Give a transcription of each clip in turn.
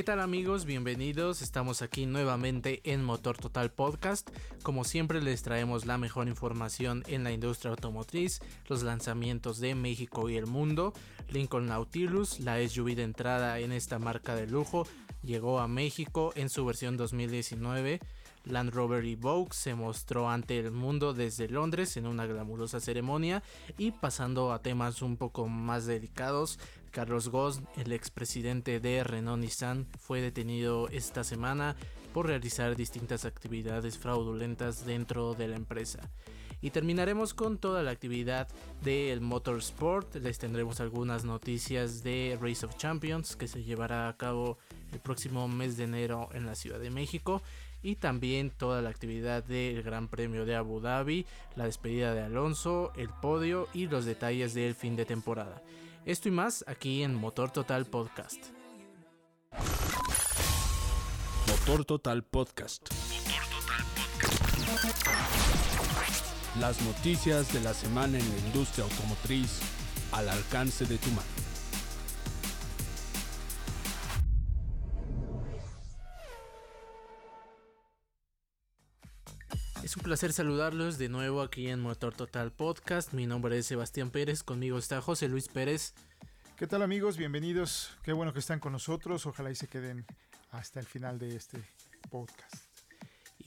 ¿Qué tal amigos? Bienvenidos. Estamos aquí nuevamente en Motor Total Podcast. Como siempre les traemos la mejor información en la industria automotriz, los lanzamientos de México y el mundo. Lincoln Nautilus, la SUV de entrada en esta marca de lujo, llegó a México en su versión 2019. Land Rover Evoque se mostró ante el mundo desde Londres en una glamurosa ceremonia y pasando a temas un poco más delicados, Carlos Ghosn, el expresidente de Renault Nissan, fue detenido esta semana por realizar distintas actividades fraudulentas dentro de la empresa. Y terminaremos con toda la actividad del Motorsport. Les tendremos algunas noticias de Race of Champions que se llevará a cabo el próximo mes de enero en la Ciudad de México y también toda la actividad del Gran Premio de Abu Dhabi, la despedida de Alonso, el podio y los detalles del fin de temporada. Esto y más aquí en Motor Total Podcast. Motor Total Podcast. Las noticias de la semana en la industria automotriz al alcance de tu mano. Es un placer saludarlos de nuevo aquí en Motor Total Podcast. Mi nombre es Sebastián Pérez, conmigo está José Luis Pérez. ¿Qué tal amigos? Bienvenidos. Qué bueno que están con nosotros. Ojalá y se queden hasta el final de este podcast.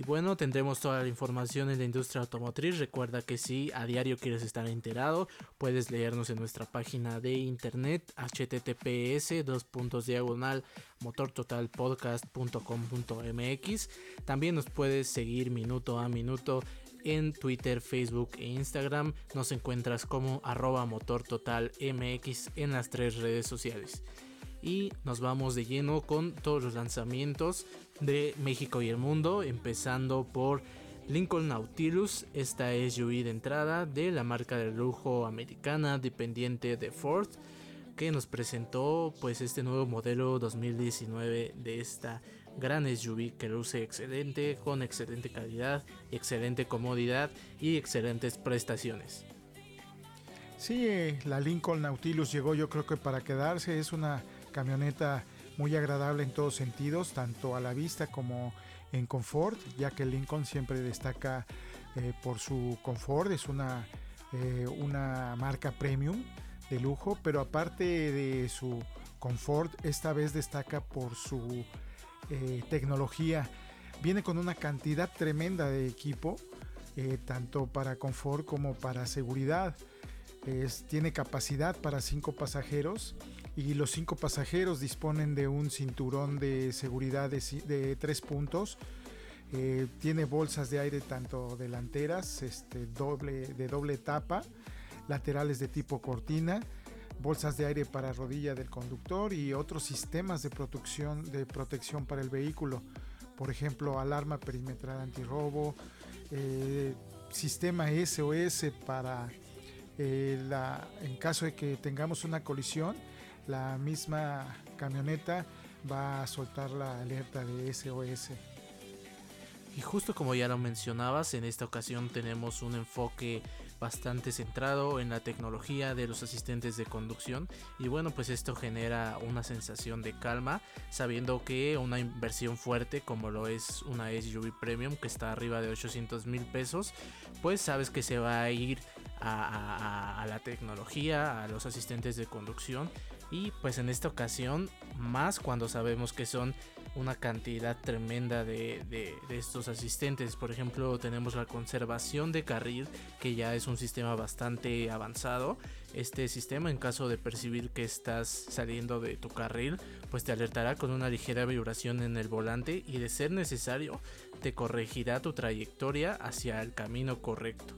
Bueno, tendremos toda la información en la industria automotriz. Recuerda que si a diario quieres estar enterado, puedes leernos en nuestra página de internet https dos diagonal motortotalpodcast.com.mx. También nos puedes seguir minuto a minuto en Twitter, Facebook e Instagram. Nos encuentras como arroba motortotalmx en las tres redes sociales y nos vamos de lleno con todos los lanzamientos de México y el mundo, empezando por Lincoln Nautilus, esta SUV de entrada de la marca de lujo americana dependiente de Ford, que nos presentó pues este nuevo modelo 2019 de esta gran SUV que luce excelente, con excelente calidad, excelente comodidad y excelentes prestaciones. Sí, la Lincoln Nautilus llegó yo creo que para quedarse, es una camioneta muy agradable en todos sentidos, tanto a la vista como en confort, ya que Lincoln siempre destaca eh, por su confort, es una, eh, una marca premium de lujo, pero aparte de su confort, esta vez destaca por su eh, tecnología. Viene con una cantidad tremenda de equipo, tanto para confort como para seguridad. tiene capacidad para 5 pasajeros y los cinco pasajeros disponen de un cinturón de seguridad de, tres puntos. Eh, tiene bolsas de aire tanto delanteras este, doble, de doble tapa, laterales de tipo cortina, bolsas de aire para rodilla del conductor y otros sistemas de protección, de protección para el vehículo. Por ejemplo, alarma perimetral antirrobo, eh, sistema SOS para eh, la, en caso de que tengamos una colisión la misma camioneta va a soltar la alerta de SOS. Y justo como ya lo mencionabas, en esta ocasión tenemos un enfoque bastante centrado en la tecnología de los asistentes de conducción y bueno pues esto genera una sensación de calma sabiendo que una inversión fuerte como lo es una SUV Premium que está arriba de 800 mil pesos pues sabes que se va a ir a, la tecnología, a los asistentes de conducción y pues en esta ocasión más cuando sabemos que son una cantidad tremenda de, estos asistentes. Por ejemplo tenemos la conservación de carril que ya es un sistema bastante avanzado. Este sistema en caso de percibir que estás saliendo de tu carril pues te alertará con una ligera vibración en el volante y de ser necesario te corregirá tu trayectoria hacia el camino correcto.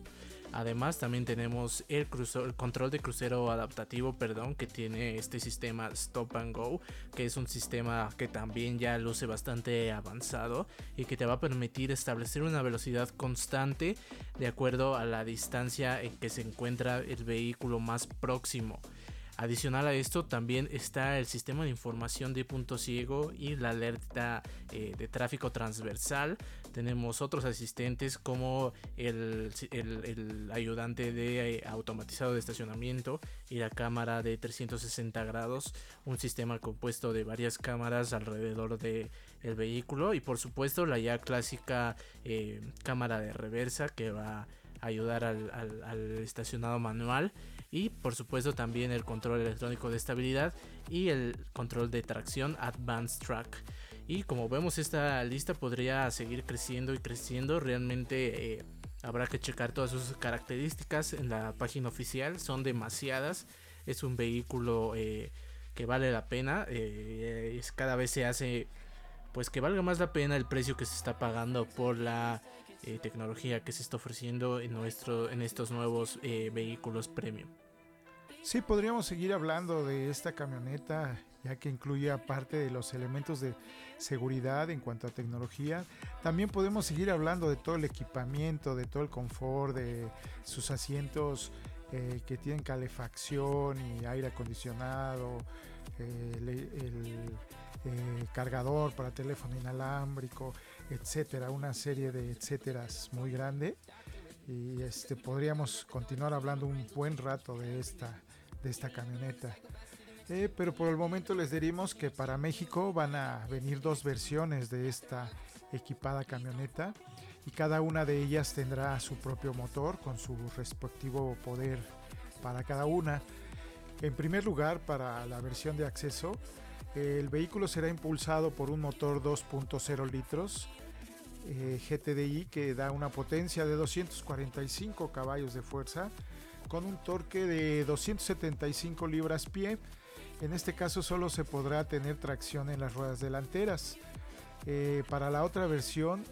Además también tenemos el, control de crucero adaptativo, perdón, que tiene este sistema Stop and Go, que es un sistema que también ya luce bastante avanzado y que te va a permitir establecer una velocidad constante de acuerdo a la distancia en que se encuentra el vehículo más próximo. Adicional a esto también está el sistema de información de punto ciego y la alerta eh, de tráfico transversal. Tenemos otros asistentes como el, ayudante de eh, automatizado de estacionamiento y la cámara de 360 grados, un sistema compuesto de varias cámaras alrededor del el vehículo y por supuesto la ya clásica eh, cámara de reversa que va a ayudar al estacionado manual y por supuesto también el control electrónico de estabilidad y el control de tracción Advanced Track. Y como vemos esta lista podría seguir creciendo y creciendo, realmente eh, habrá que checar todas sus características en la página oficial, son demasiadas, es un vehículo eh, que vale la pena, eh, cada vez se hace pues que valga más la pena el precio que se está pagando por la tecnología que se está ofreciendo en, nuestro, en estos nuevos vehículos premium. Sí, podríamos seguir hablando de esta camioneta, ya que incluye aparte de los elementos de seguridad en cuanto a tecnología, también podemos seguir hablando de todo el equipamiento, de todo el confort, de sus asientos eh, que tienen calefacción y aire acondicionado, eh, el, eh, cargador para teléfono inalámbrico, etcétera, una serie de etcéteras muy grande y este podríamos continuar hablando un buen rato de esta de esta camioneta. Eh, pero por el momento les diríamos que para México van a venir dos versiones de esta equipada camioneta y cada una de ellas tendrá su propio motor con su respectivo poder para cada una. En primer lugar, para la versión de acceso, el vehículo será impulsado por un motor 2.0 litros eh, GTDI que da una potencia de 245 caballos de fuerza con un torque de 275 libras pie. En este caso solo se podrá tener tracción en las ruedas delanteras. Eh, para la otra versión,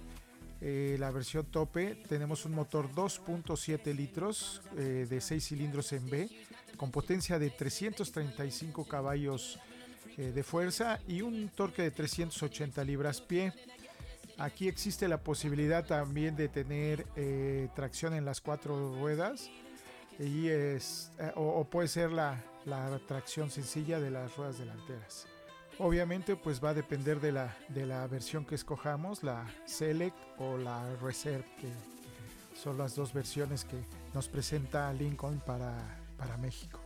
eh, la versión tope, tenemos un motor 2.7 litros de 6 cilindros en B con potencia de 335 caballos de fuerza y un torque de 380 libras pie. Aquí existe la posibilidad también de tener tracción en las cuatro ruedas y es, eh, o, puede ser la, la, tracción sencilla de las ruedas delanteras. Obviamente pues va a depender de la, de la versión que escojamos, la Select o la Reserve, que son las dos versiones que nos presenta Lincoln para, para México.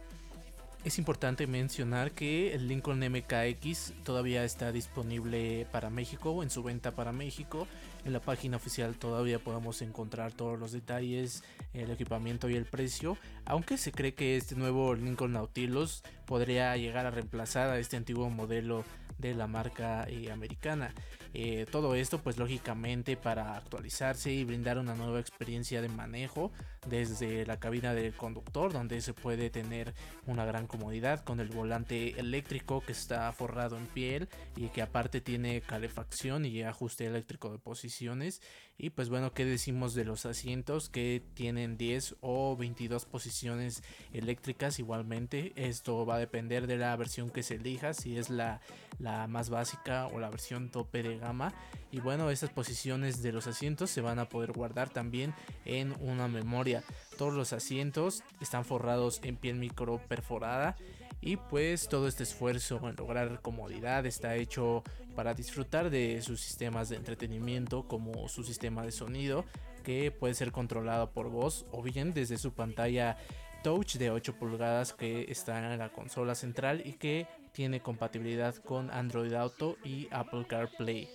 Es importante mencionar que el Lincoln MKX todavía está disponible para México, en su venta para México. En la página oficial todavía podemos encontrar todos los detalles, el equipamiento y el precio, aunque se cree que este nuevo Lincoln Nautilus podría llegar a reemplazar a este antiguo modelo de la marca eh, americana. Eh, todo esto pues lógicamente para actualizarse y brindar una nueva experiencia de manejo desde la cabina del conductor donde se puede tener una gran comodidad con el volante eléctrico que está forrado en piel y que aparte tiene calefacción y ajuste eléctrico de posiciones y pues bueno, ¿qué decimos de los asientos que tienen 10 o 22 posiciones eléctricas igualmente? Esto va a depender de la versión que se elija, si es la, la más básica o la versión tope de gama. Y bueno, estas posiciones de los asientos se van a poder guardar también en una memoria. Todos los asientos están forrados en piel micro perforada y pues todo este esfuerzo en lograr comodidad está hecho para disfrutar de sus sistemas de entretenimiento como su sistema de sonido que puede ser controlado por voz o bien desde su pantalla touch de 8 pulgadas que está en la consola central y que tiene compatibilidad con Android Auto y Apple CarPlay.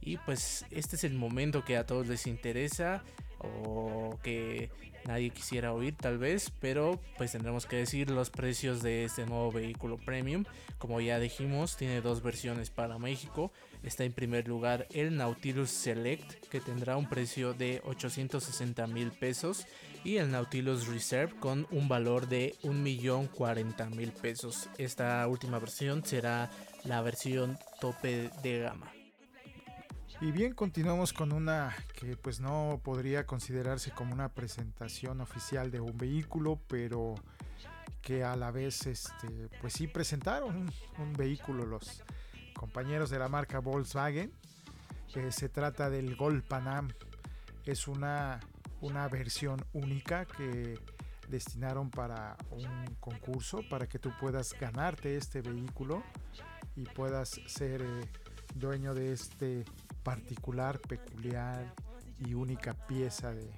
Y pues este es el momento que a todos les interesa o que nadie quisiera oír tal vez, pero pues tendremos que decir los precios de este nuevo vehículo premium. Como ya dijimos, tiene dos versiones para México. Está en primer lugar el Nautilus Select, que tendrá un precio de 860 mil pesos, y el Nautilus Reserve con un valor de 1.040.000 pesos. Esta última versión será la versión tope de gama. Y bien, continuamos con una que pues no podría considerarse como una presentación oficial de un vehículo, pero que a la vez este pues sí presentaron un, vehículo los compañeros de la marca Volkswagen. que se trata del Gol Panam. Es una, una versión única que destinaron para un concurso para que tú puedas ganarte este vehículo y puedas ser eh, dueño de este particular, peculiar y única pieza de,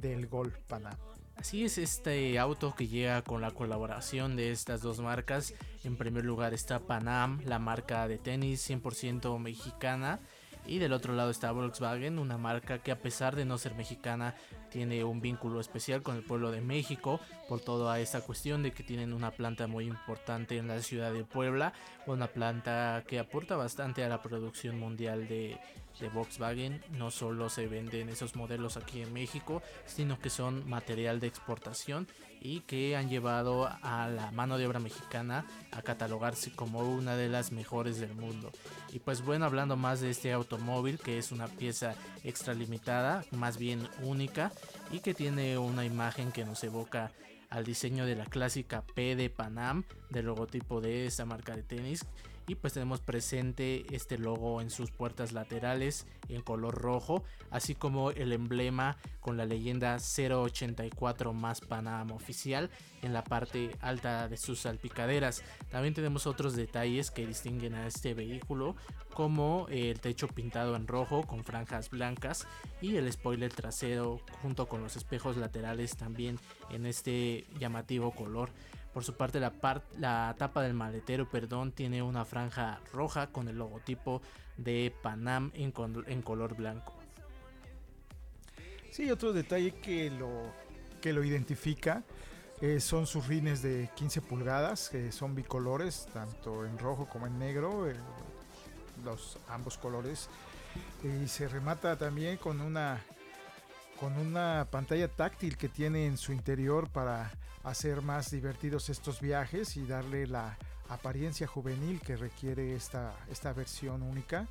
del Golf Panam. Así es este auto que llega con la colaboración de estas dos marcas. En primer lugar está Panam, la marca de tenis 100% mexicana. Y del otro lado está Volkswagen, una marca que a pesar de no ser mexicana tiene un vínculo especial con el pueblo de México por toda esta cuestión de que tienen una planta muy importante en la ciudad de Puebla, una planta que aporta bastante a la producción mundial de, de Volkswagen. No solo se venden esos modelos aquí en México, sino que son material de exportación y que han llevado a la mano de obra mexicana a catalogarse como una de las mejores del mundo. Y pues bueno, hablando más de este automóvil, que es una pieza extra limitada, más bien única, y que tiene una imagen que nos evoca al diseño de la clásica P de Panam, del logotipo de esta marca de tenis, y pues tenemos presente este logo en sus puertas laterales en color rojo, así como el emblema con la leyenda 084 más Panam oficial en la parte alta de sus salpicaderas. También tenemos otros detalles que distinguen a este vehículo, como el techo pintado en rojo con franjas blancas y el spoiler trasero junto con los espejos laterales también en este llamativo color. Por su parte, la, la tapa del maletero perdón, tiene una franja roja con el logotipo de Panam en, en color blanco. Sí, otro detalle que lo, que lo identifica eh, son sus rines de 15 pulgadas, que son bicolores, tanto en rojo como en negro, eh, los ambos colores. Y se remata también con una, con una pantalla táctil que tiene en su interior para hacer más divertidos estos viajes y darle la apariencia juvenil que requiere esta, esta versión única.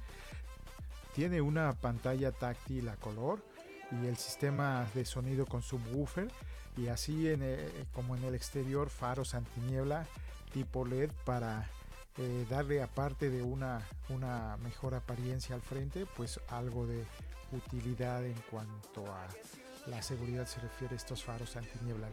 Tiene una pantalla táctil a color y el sistema de sonido con subwoofer y así en, eh, como en el exterior faros antiniebla tipo LED para eh, darle aparte de una, una mejor apariencia al frente pues algo de utilidad en cuanto a la seguridad se refiere a estos faros antiniebla.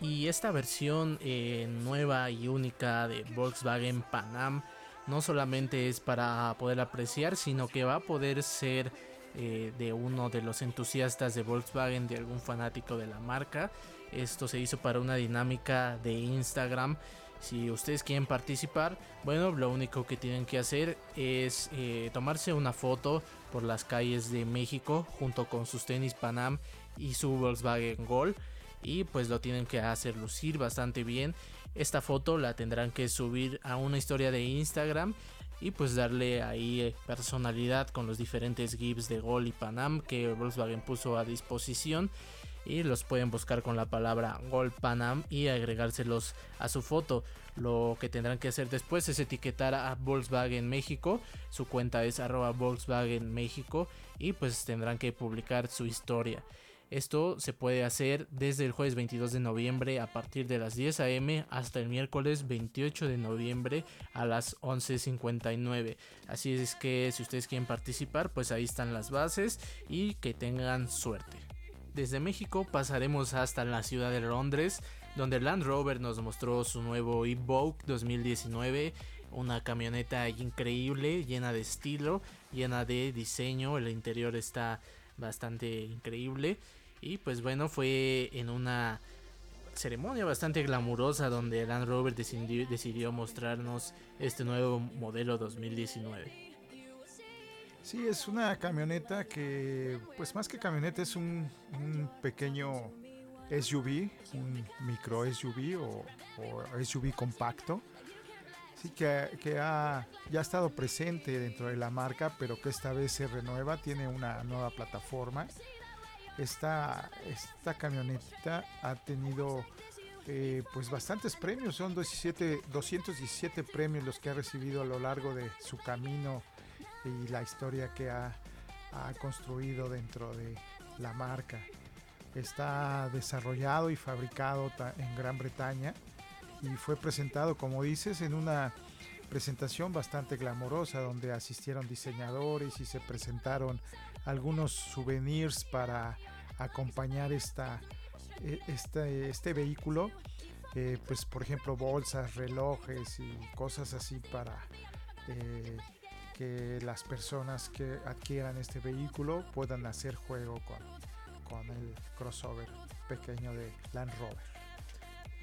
Y esta versión eh, nueva y única de Volkswagen Panam no solamente es para poder apreciar, sino que va a poder ser eh, de uno de los entusiastas de Volkswagen, de algún fanático de la marca. Esto se hizo para una dinámica de Instagram. Si ustedes quieren participar, bueno, lo único que tienen que hacer es eh, tomarse una foto por las calles de México junto con sus tenis Panam y su Volkswagen Gol y pues lo tienen que hacer lucir bastante bien. Esta foto la tendrán que subir a una historia de Instagram y pues darle ahí eh, personalidad con los diferentes GIFs de Gol y Panam que Volkswagen puso a disposición y los pueden buscar con la palabra Gol Panam y agregárselos a su foto. Lo que tendrán que hacer después es etiquetar a Volkswagen México, su cuenta es arroba Volkswagen México y pues tendrán que publicar su historia. Esto se puede hacer desde el jueves 22 de noviembre a partir de las 10 am hasta el miércoles 28 de noviembre a las 11.59. Así es que si ustedes quieren participar, pues ahí están las bases y que tengan suerte. Desde México pasaremos hasta la ciudad de Londres, donde Land Rover nos mostró su nuevo Evoque 2019 una camioneta increíble, llena de estilo, llena de diseño, el interior está bastante increíble y pues bueno, fue en una ceremonia bastante glamurosa donde Land Rover decidió, decidió mostrarnos este nuevo modelo 2019. Sí, es una camioneta que, pues más que camioneta, es un, pequeño SUV, un micro SUV o, SUV compacto. Sí, que, que, ha, ya ha estado presente dentro de la marca, pero que esta vez se renueva, tiene una nueva plataforma esta, esta camioneta ha tenido eh, pues bastantes premios, son 17, 217 premios los que ha recibido a lo largo de su camino y la historia que ha, ha construido dentro de la marca. Está desarrollado y fabricado en Gran Bretaña y fue presentado, como dices, en una presentación bastante glamorosa donde asistieron diseñadores y se presentaron algunos souvenirs para acompañar esta, e, este, este vehículo, eh, pues por ejemplo bolsas, relojes y cosas así para eh, que las personas que adquieran este vehículo puedan hacer juego con, con el crossover pequeño de Land Rover.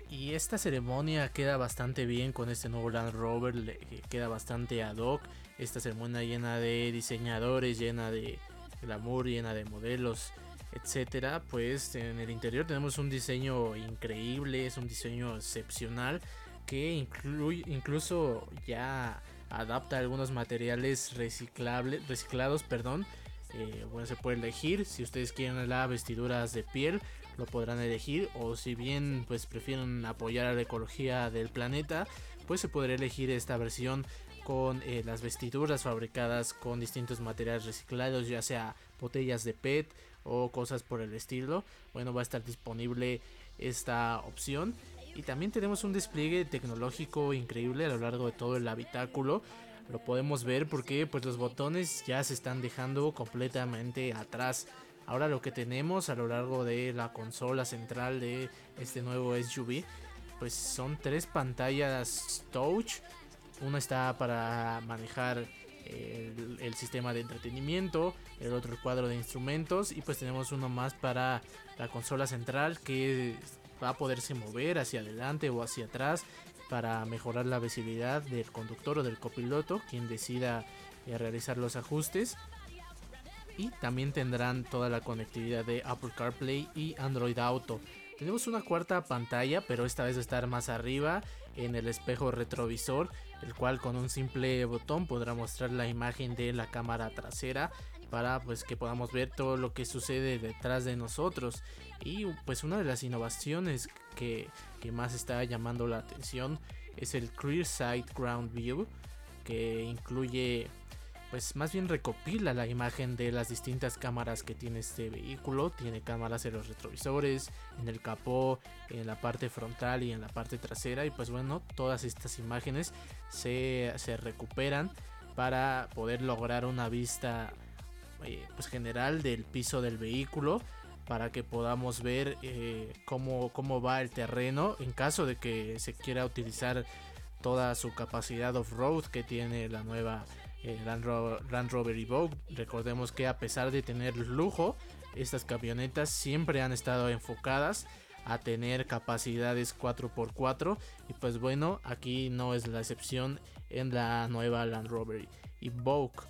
Y esta ceremonia queda bastante bien con este nuevo Land Rover, le queda bastante ad hoc. Esta ceremonia llena de diseñadores, llena de glamour, llena de modelos, etcétera. Pues en el interior tenemos un diseño increíble, es un diseño excepcional que incluye, incluso ya adapta algunos materiales reciclables, reciclados, perdón. Eh, bueno, se puede elegir. Si ustedes quieren las vestiduras de piel lo podrán elegir. O si bien pues prefieren apoyar a la ecología del planeta pues se podrá elegir esta versión con eh, las vestiduras fabricadas con distintos materiales reciclados ya sea botellas de PET o cosas por el estilo. Bueno va a estar disponible esta opción y también tenemos un despliegue tecnológico increíble a lo largo de todo el habitáculo lo podemos ver porque pues los botones ya se están dejando completamente atrás Ahora lo que tenemos a lo largo de la consola central de este nuevo SUV, pues son tres pantallas touch. Una está para manejar el, sistema de entretenimiento, el otro el cuadro de instrumentos y pues tenemos uno más para la consola central que va a poderse mover hacia adelante o hacia atrás para mejorar la visibilidad del conductor o del copiloto, quien decida eh, realizar los ajustes y también tendrán toda la conectividad de Apple CarPlay y Android Auto. Tenemos una cuarta pantalla, pero esta vez va a estar más arriba en el espejo retrovisor, el cual con un simple botón podrá mostrar la imagen de la cámara trasera para pues que podamos ver todo lo que sucede detrás de nosotros. Y pues una de las innovaciones que, más está llamando la atención es el Clear Sight Ground View, que incluye pues más bien recopila la imagen de las distintas cámaras que tiene este vehículo. Tiene cámaras en los retrovisores, en el capó, en la parte frontal y en la parte trasera. Y pues bueno, todas estas imágenes se, recuperan para poder lograr una vista eh, pues general del piso del vehículo para que podamos ver eh, cómo, cómo va el terreno en caso de que se quiera utilizar toda su capacidad off-road que tiene la nueva eh, Land, Rover, Evoque. Recordemos que a pesar de tener lujo, estas camionetas siempre han estado enfocadas a tener capacidades 4x4 y pues bueno aquí no es la excepción en la nueva Land Rover Evoque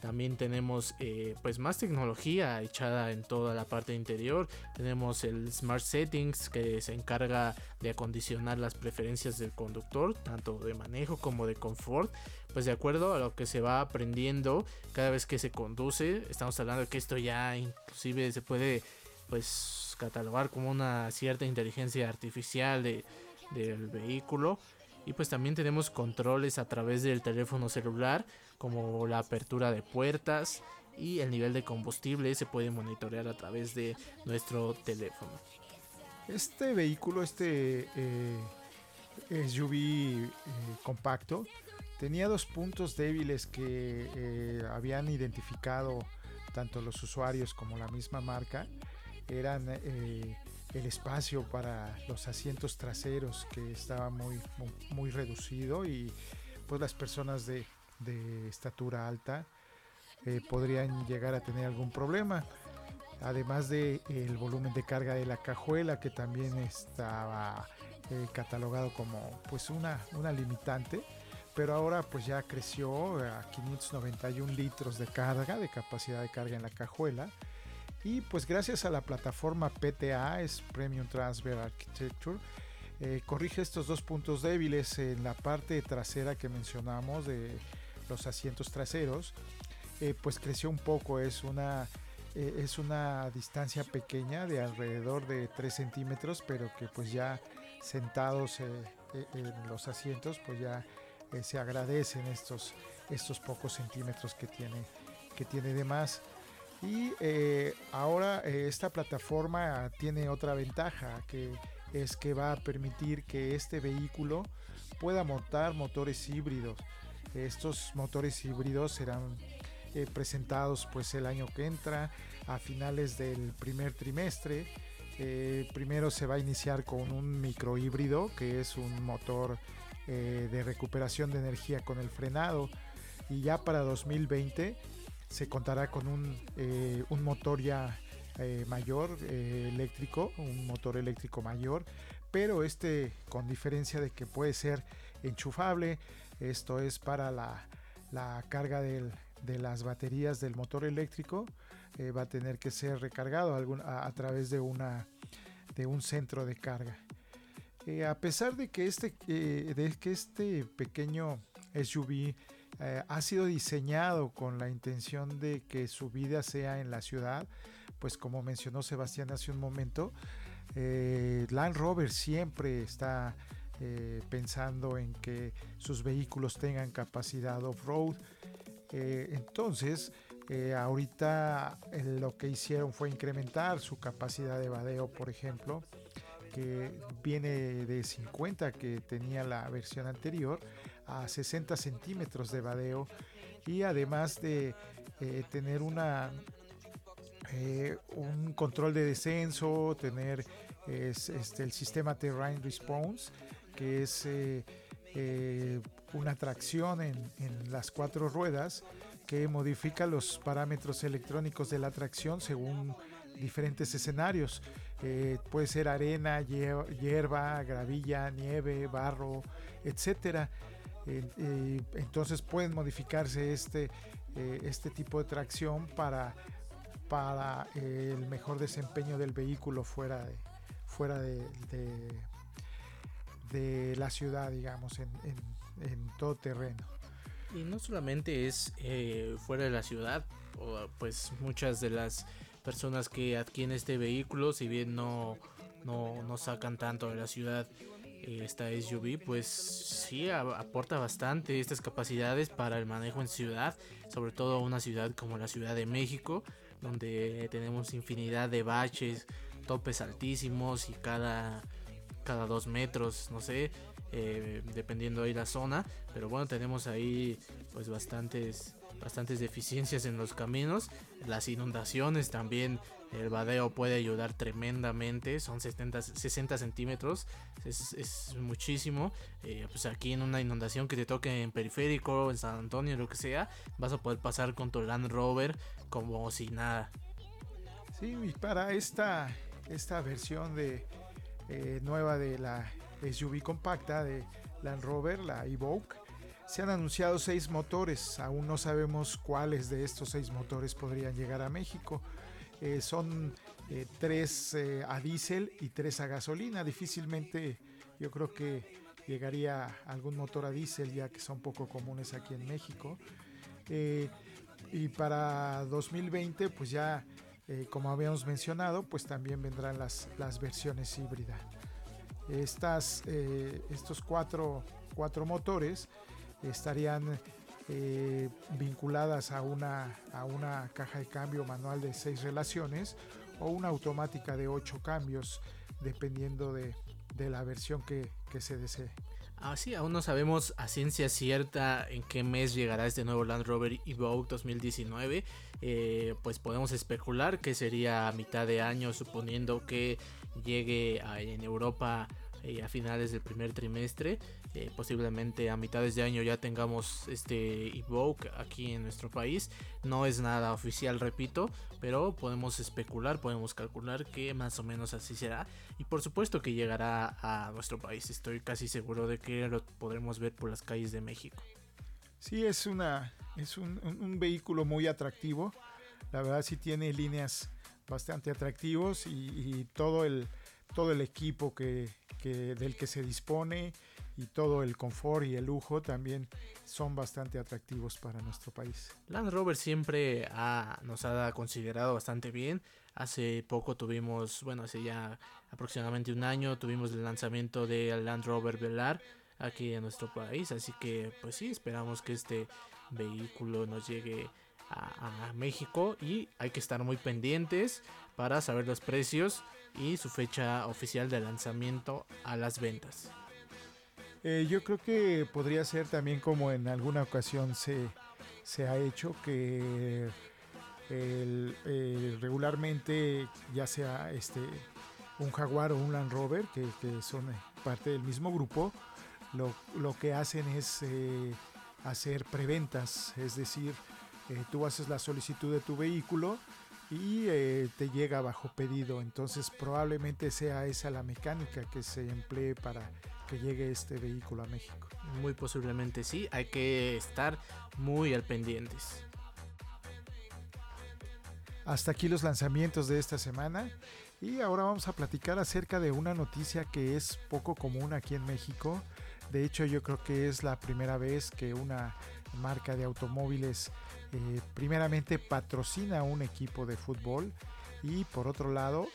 también tenemos eh, pues más tecnología echada en toda la parte interior. Tenemos el Smart Settings que se encarga de acondicionar las preferencias del conductor, tanto de manejo como de confort. Pues de acuerdo a lo que se va aprendiendo cada vez que se conduce. Estamos hablando de que esto ya inclusive se puede pues catalogar como una cierta inteligencia artificial de, del vehículo. Y pues también tenemos controles a través del teléfono celular como la apertura de puertas y el nivel de combustible se puede monitorear a través de nuestro teléfono. Este vehículo, este eh, SUV eh, compacto, tenía dos puntos débiles que eh, habían identificado tanto los usuarios como la misma marca. Eran el espacio para los asientos traseros que estaba muy, muy, reducido y pues las personas de de estatura alta eh, podrían llegar a tener algún problema. Además de el volumen de carga de la cajuela que también estaba eh, catalogado como pues una, una limitante, pero ahora pues ya creció a 591 litros de carga, de capacidad de carga en la cajuela. Y pues gracias a la plataforma PTA, es Premium Transfer Architecture, eh, corrige estos dos puntos débiles en la parte trasera que mencionamos de los asientos traseros, eh, pues creció un poco, es una, eh, es una distancia pequeña de alrededor de 3 centímetros, pero que pues ya sentados en los asientos, pues ya se agradecen estos, estos pocos centímetros que tiene, que tiene de más. Y ahora esta plataforma tiene otra ventaja, que es que va a permitir que este vehículo pueda montar motores híbridos. Estos motores híbridos serán eh, presentados pues el año que entra a finales del primer trimestre Eh, primero se va a iniciar con un microhíbrido, que es un motor eh, de recuperación de energía con el frenado. Y ya para 2020 se contará con un, eh, un motor ya mayor eléctrico, un motor eléctrico mayor, pero este con diferencia de que puede ser enchufable, esto es para la, la carga del, de las baterías del motor eléctrico eh, va a tener que ser recargado a, través de, una, de un centro de carga. Eh, a pesar de que este, eh, de que este pequeño SUV ha sido diseñado con la intención de que su vida sea en la ciudad, pues como mencionó Sebastián hace un momento, Land Rover siempre está pensando en que sus vehículos tengan capacidad off-road. entonces, eh, ahorita eh, lo que hicieron fue incrementar su capacidad de vadeo, por ejemplo, que viene de 50 que tenía la versión anterior a 60 centímetros de vadeo y además de eh, tener una un control de descenso, tener este, el sistema Terrain Response, que es una tracción en, en las cuatro ruedas que modifica los parámetros electrónicos de la tracción según diferentes escenarios. Eh, puede ser arena, hierba, gravilla, nieve, barro, etcétera. Entonces pueden modificarse este, eh, este tipo de tracción para, para el mejor desempeño del vehículo fuera de, fuera de, de, la ciudad, digamos, en, todo terreno. Y no solamente es eh, fuera de la ciudad, pues muchas de las personas que adquieren este vehículo, si bien no, no, sacan tanto de la ciudad eh, esta SUV, pues sí aporta bastante estas capacidades para el manejo en ciudad, sobre todo una ciudad como la Ciudad de México, donde tenemos infinidad de baches, topes altísimos y cada, cada dos metros, no sé, eh, dependiendo ahí la zona. Pero bueno, tenemos ahí pues bastantes, bastantes deficiencias en los caminos. Las inundaciones también, el vadeo puede ayudar tremendamente. Son 70, 60 centímetros, es, muchísimo. Eh, pues aquí en una inundación que te toque en periférico, en San Antonio, lo que sea, vas a poder pasar con tu Land Rover como si nada. Sí, y para esta, esta versión de eh, nueva de la SUV compacta de Land Rover, la Evoque. Se han anunciado seis motores, aún no sabemos cuáles de estos seis motores podrían llegar a México. Eh, son eh, tres eh, a diésel y tres a gasolina. Difícilmente yo creo que llegaría algún motor a diésel ya que son poco comunes aquí en México. y para 2020 pues ya como habíamos mencionado pues también vendrán las, las versiones híbridas. Estas, estos cuatro, cuatro, motores estarían eh, vinculadas a una, a una caja de cambio manual de seis relaciones o una automática de ocho cambios, dependiendo de, de la versión que, que se desee. Así, ah, aún no sabemos a ciencia cierta en qué mes llegará este nuevo Land Rover Evoque 2019. Eh, pues podemos especular que sería a mitad de año, suponiendo que llegue en Europa eh, a finales del primer trimestre. Eh, posiblemente a mitades de año ya tengamos este Evoke aquí en nuestro país. No es nada oficial, repito, pero podemos especular, podemos calcular que más o menos así será. Y por supuesto que llegará a nuestro país. Estoy casi seguro de que lo podremos ver por las calles de México. Sí, es una es un, vehículo muy atractivo. La verdad sí tiene líneas bastante atractivos y todo el todo el equipo que, del que se dispone y todo el confort y el lujo también son bastante atractivos para nuestro país. Land Rover siempre nos ha considerado bastante bien. Hace poco tuvimos, bueno, hace ya aproximadamente un año, tuvimos el lanzamiento del Land Rover Velar aquí en nuestro país. Así que, pues sí, esperamos que este vehículo nos llegue a México y hay que estar muy pendientes para saber los precios y su fecha oficial de lanzamiento a las ventas. Eh, yo creo que podría ser también como en alguna ocasión se, se ha hecho que regularmente ya sea este un Jaguar o un Land Rover, que, son parte del mismo grupo, lo, lo que hacen es hacer preventas, es decir, tú haces la solicitud de tu vehículo y te llega bajo pedido, entonces probablemente sea esa la mecánica que se emplee para que llegue este vehículo a México. Muy posiblemente sí, hay que estar muy al pendientes. Hasta aquí los lanzamientos de esta semana y ahora vamos a platicar acerca de una noticia que es poco común aquí en México. De hecho yo creo que es la primera vez que una marca de automóviles eh, primeramente patrocina un equipo de fútbol y por otro lado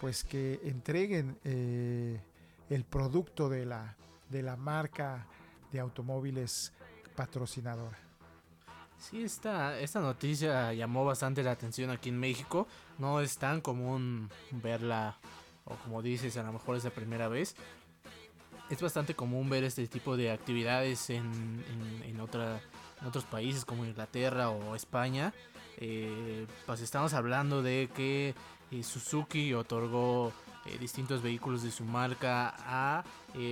pues que entreguen eh, el producto de la, de la marca de automóviles patrocinadora. Sí, esta, esta noticia llamó bastante la atención aquí en México. No es tan común verla, o como dices, a lo mejor es la primera vez. Es bastante común ver este tipo de actividades en, en, otra, otros países como Inglaterra o España. Eh, pues estamos hablando de que eh, Suzuki otorgó eh, distintos vehículos de su marca a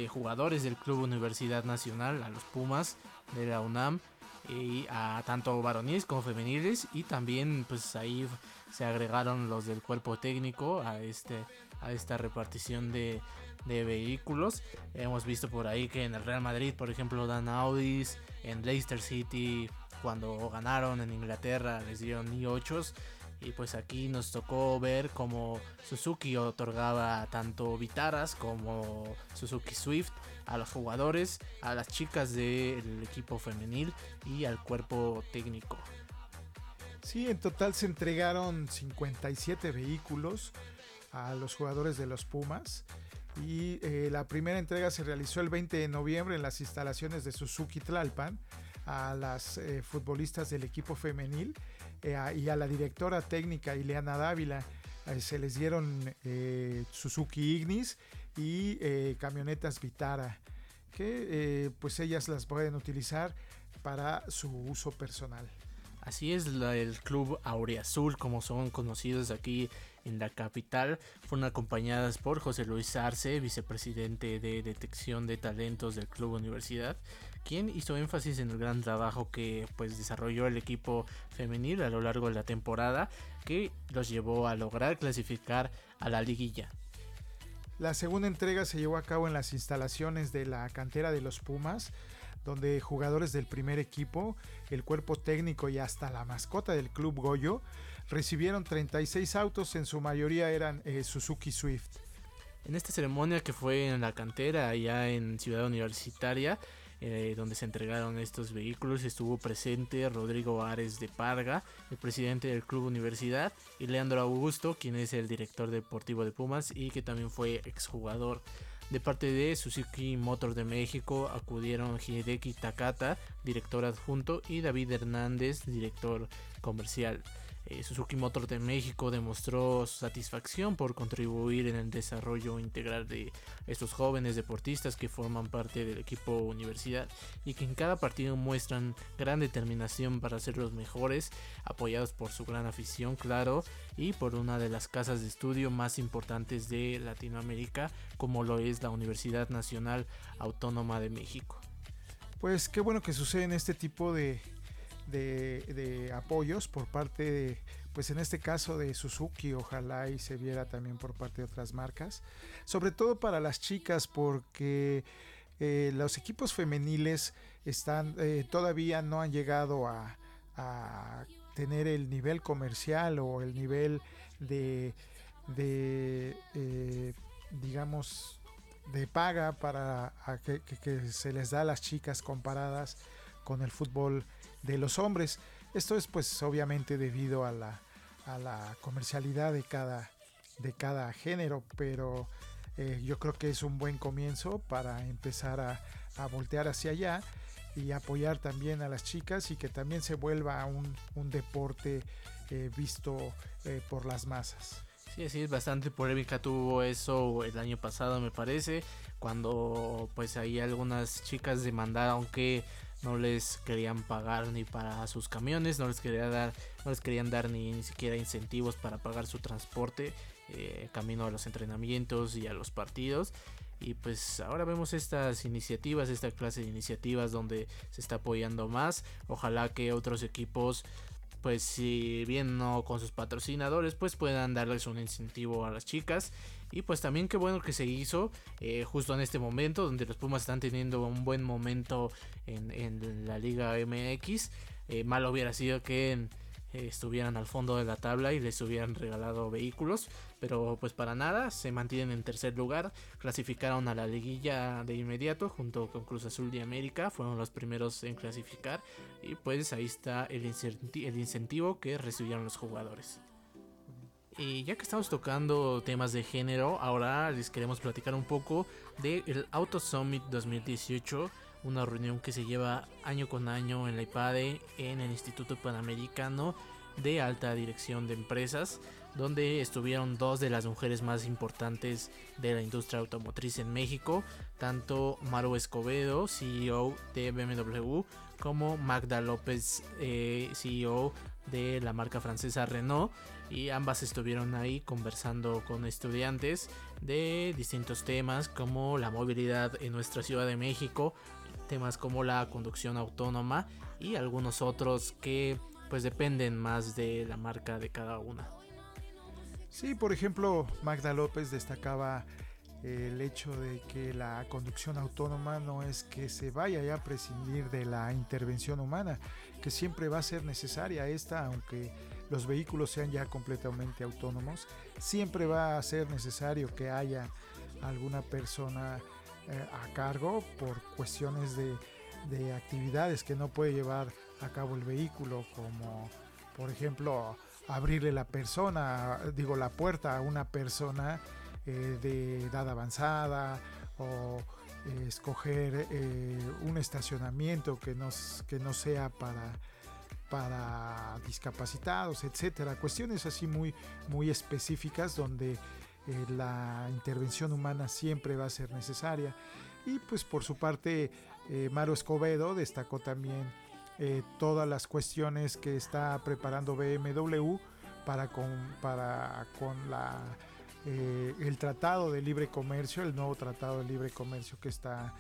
jugadores del Club Universidad Nacional, a los Pumas de la UNAM, y a tanto varoniles como femeniles, y también pues ahí se agregaron los del cuerpo técnico a, este, a esta repartición de, de vehículos. Hemos visto por ahí que en el Real Madrid, por ejemplo, dan Audis, en Leicester City cuando ganaron en Inglaterra les dieron i8s y pues aquí nos tocó ver como Suzuki otorgaba tanto Vitaras como Suzuki Swift a los jugadores, a las chicas del equipo femenil y al cuerpo técnico. Sí, en total se entregaron 57 vehículos a los jugadores de los Pumas. Y eh, la primera entrega se realizó el 20 de noviembre en las instalaciones de Suzuki Tlalpan a las eh, futbolistas del equipo femenil eh, y a la directora técnica Ileana Dávila. Se les dieron Suzuki Ignis y camionetas Vitara, que pues ellas las pueden utilizar para su uso personal. Así es, el club Aureazul, como son conocidos aquí en la capital, fueron acompañadas por José Luis Arce, vicepresidente de detección de talentos del Club Universidad, quien hizo énfasis en el gran trabajo que pues desarrolló el equipo femenil a lo largo de la temporada que los llevó a lograr clasificar a la liguilla. La segunda entrega se llevó a cabo en las instalaciones de la cantera de los Pumas, donde jugadores del primer equipo, el cuerpo técnico y hasta la mascota del club Goyo recibieron 36 autos, en su mayoría eran eh, Suzuki Swift. En esta ceremonia que fue en la cantera, allá en Ciudad Universitaria, eh, donde se entregaron estos vehículos. Estuvo presente Rodrigo Ares de Parga, el presidente del Club Universidad, y Leandro Augusto, quien es el director deportivo de Pumas y que también fue exjugador. De parte de Suzuki Motor de México acudieron Hideki Takata, director adjunto, y David Hernández, director comercial. Eh, Suzuki Motor de México demostró satisfacción por contribuir en el desarrollo integral de estos jóvenes deportistas que forman parte del equipo universidad y que en cada partido muestran gran determinación para ser los mejores, apoyados por su gran afición, claro, y por una de las casas de estudio más importantes de Latinoamérica, como lo es la Universidad Nacional Autónoma de México. Pues qué bueno que suceden este tipo de, de, apoyos por parte de, pues en este caso de Suzuki, ojalá y se viera también por parte de otras marcas, sobre todo para las chicas porque eh, los equipos femeniles están eh, todavía no han llegado a, tener el nivel comercial o el nivel de, de eh, digamos de paga para que, que, se les da a las chicas comparadas con el fútbol de los hombres. Esto es pues obviamente debido a la, a la comercialidad de cada, de cada género, pero eh, yo creo que es un buen comienzo para empezar a, voltear hacia allá y apoyar también a las chicas y que también se vuelva un, un deporte eh, visto eh, por las masas. Sí, sí, es bastante polémica tuvo eso el año pasado me parece, cuando pues ahí algunas chicas demandaron que no les querían pagar ni para sus camiones, no les dar, no les querían dar ni, ni siquiera incentivos para pagar su transporte eh, camino a los entrenamientos y a los partidos. Y pues ahora vemos estas iniciativas, esta clase de iniciativas donde se está apoyando más. Ojalá que otros equipos pues si bien no con sus patrocinadores, pues puedan darles un incentivo a las chicas. Y pues también qué bueno que se hizo eh, justo en este momento, donde los Pumas están teniendo un buen momento en, la Liga MX. Eh, malo hubiera sido que eh, estuvieran al fondo de la tabla y les hubieran regalado vehículos. Pero pues para nada, se mantienen en tercer lugar. Clasificaron a la liguilla de inmediato junto con Cruz Azul de América. Fueron los primeros en clasificar. Y pues ahí está el, el incentivo que recibieron los jugadores. Y ya que estamos tocando temas de género, ahora les queremos platicar un poco del Auto Summit 2018 una reunión que se lleva año con año en la IPADE en el Instituto Panamericano de Alta Dirección de Empresas, donde estuvieron dos de las mujeres más importantes de la industria automotriz en México, tanto Maru Escobedo, CEO de BMW, como Magda López, eh, CEO de la marca francesa Renault y ambas estuvieron ahí conversando con estudiantes de distintos temas como la movilidad en nuestra Ciudad de México, temas como la conducción autónoma y algunos otros que pues dependen más de la marca de cada una. Sí, por ejemplo, Magda López destacaba el hecho de que la conducción autónoma no es que se vaya ya a prescindir de la intervención humana, que siempre va a ser necesaria esta, aunque los vehículos sean ya completamente autónomos, siempre va a ser necesario que haya alguna persona eh, a cargo por cuestiones de, actividades que no puede llevar a cabo el vehículo, como por ejemplo abrirle la persona, digo la puerta a una persona eh, de edad avanzada o eh, escoger un estacionamiento que no, que no sea para para discapacitados, etcétera, cuestiones así muy muy específicas donde eh, la intervención humana siempre va a ser necesaria. Y pues por su parte, eh, Maro Escobedo destacó también eh, todas las cuestiones que está preparando BMW para con, para con la, el Tratado de Libre Comercio, el nuevo Tratado de Libre Comercio que, está,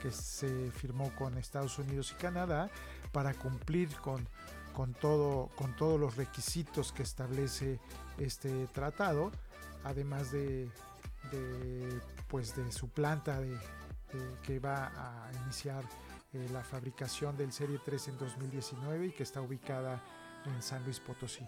que se firmó con Estados Unidos y Canadá, para cumplir con, con, todo, con todos los requisitos que establece este tratado además de, pues de su planta de, que va a iniciar eh, la fabricación del Serie 3 en 2019 y que está ubicada en San Luis Potosí.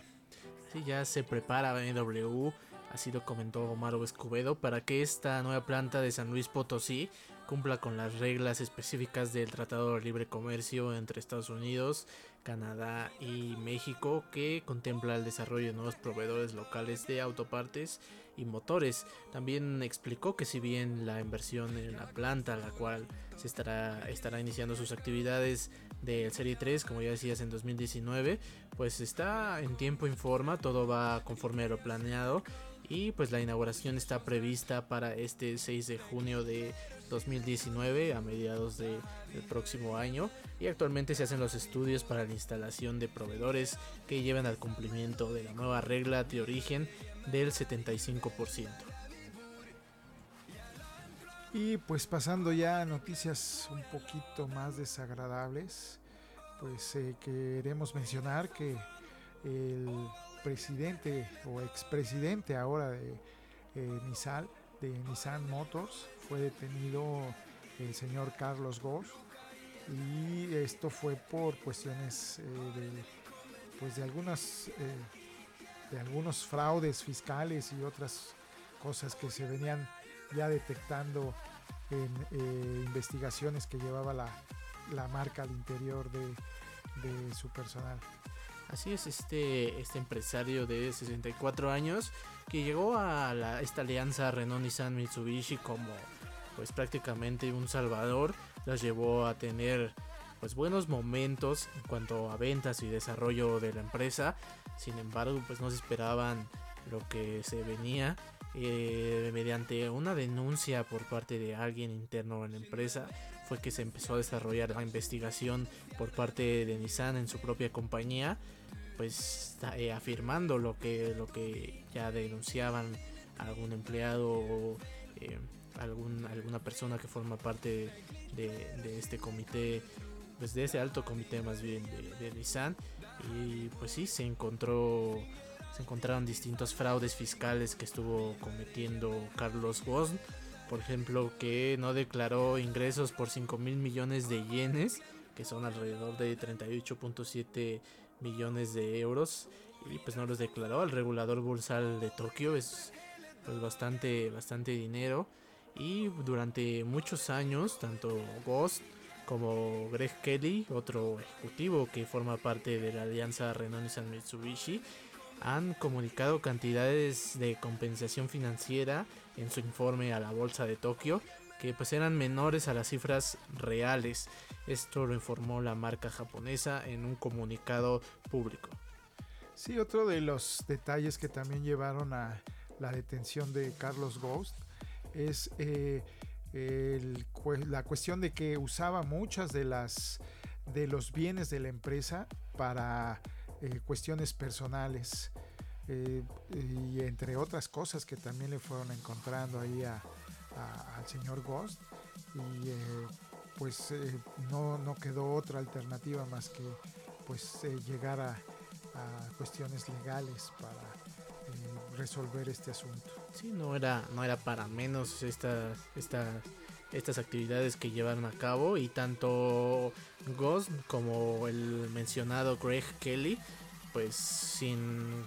Sí, ya se prepara BMW, así lo comentó Omar Escobedo, para que esta nueva planta de San Luis Potosí cumpla con las reglas específicas del Tratado de Libre Comercio entre Estados Unidos, Canadá y México que contempla el desarrollo de nuevos proveedores locales de autopartes y motores. También explicó que si bien la inversión en la planta, la cual se estará, iniciando sus actividades del Serie 3, como ya decías, en 2019, pues está en tiempo en forma, todo va conforme a lo planeado y pues la inauguración está prevista para este 6 de junio de 2019 a mediados del próximo año y actualmente se hacen los estudios para la instalación de proveedores que lleven al cumplimiento de la nueva regla de origen del 75%. Y pues pasando ya a noticias un poquito más desagradables, pues eh, queremos mencionar que el presidente o expresidente ahora de eh, Nissan, de Nissan Motors, fue detenido el señor Carlos Gómez y esto fue por cuestiones eh, de pues de algunas de algunos fraudes fiscales y otras cosas que se venían ya detectando en eh, investigaciones que llevaba la, la marca al interior de, de, su personal. Así es, este, este empresario de 64 años que llegó a la, esta alianza Renault-Nissan Mitsubishi como pues prácticamente un salvador, los llevó a tener pues buenos momentos en cuanto a ventas y desarrollo de la empresa sin embargo, pues no se esperaban lo que se venía. Eh, mediante una denuncia por parte de alguien interno en la empresa, fue que se empezó a desarrollar la investigación por parte de Nissan en su propia compañía, pues eh, afirmando lo que, lo que ya denunciaban algún empleado o eh, algún, alguna persona que forma parte de, este comité, pues de ese alto comité más bien de, de Nissan. Y pues sí, se encontró se encontraron distintos fraudes fiscales que estuvo cometiendo Carlos Ghosn. Por ejemplo, que no declaró ingresos por 5 mil millones de yenes, que son alrededor de 38.7 millones de euros. Y pues no los declaró al regulador bursal de Tokio. Es pues bastante, bastante dinero. Y durante muchos años, tanto Ghost como Greg Kelly, otro ejecutivo que forma parte de la alianza Renault Mitsubishi, han comunicado cantidades de compensación financiera en su informe a la bolsa de Tokio que pues eran menores a las cifras reales. Esto lo informó la marca japonesa en un comunicado público. Sí, otro de los detalles que también llevaron a la detención de Carlos Ghost es eh, la cuestión de que usaba muchas de las de los bienes de la empresa para eh, cuestiones personales eh, y entre otras cosas que también le fueron encontrando ahí al señor Ghost y eh, pues no, no, quedó otra alternativa más que pues llegar a, a, cuestiones legales para resolver este asunto. Sí, no era, no era para menos esta, esta estas actividades que llevaron a cabo y tanto Ghost como el mencionado Greg Kelly pues sin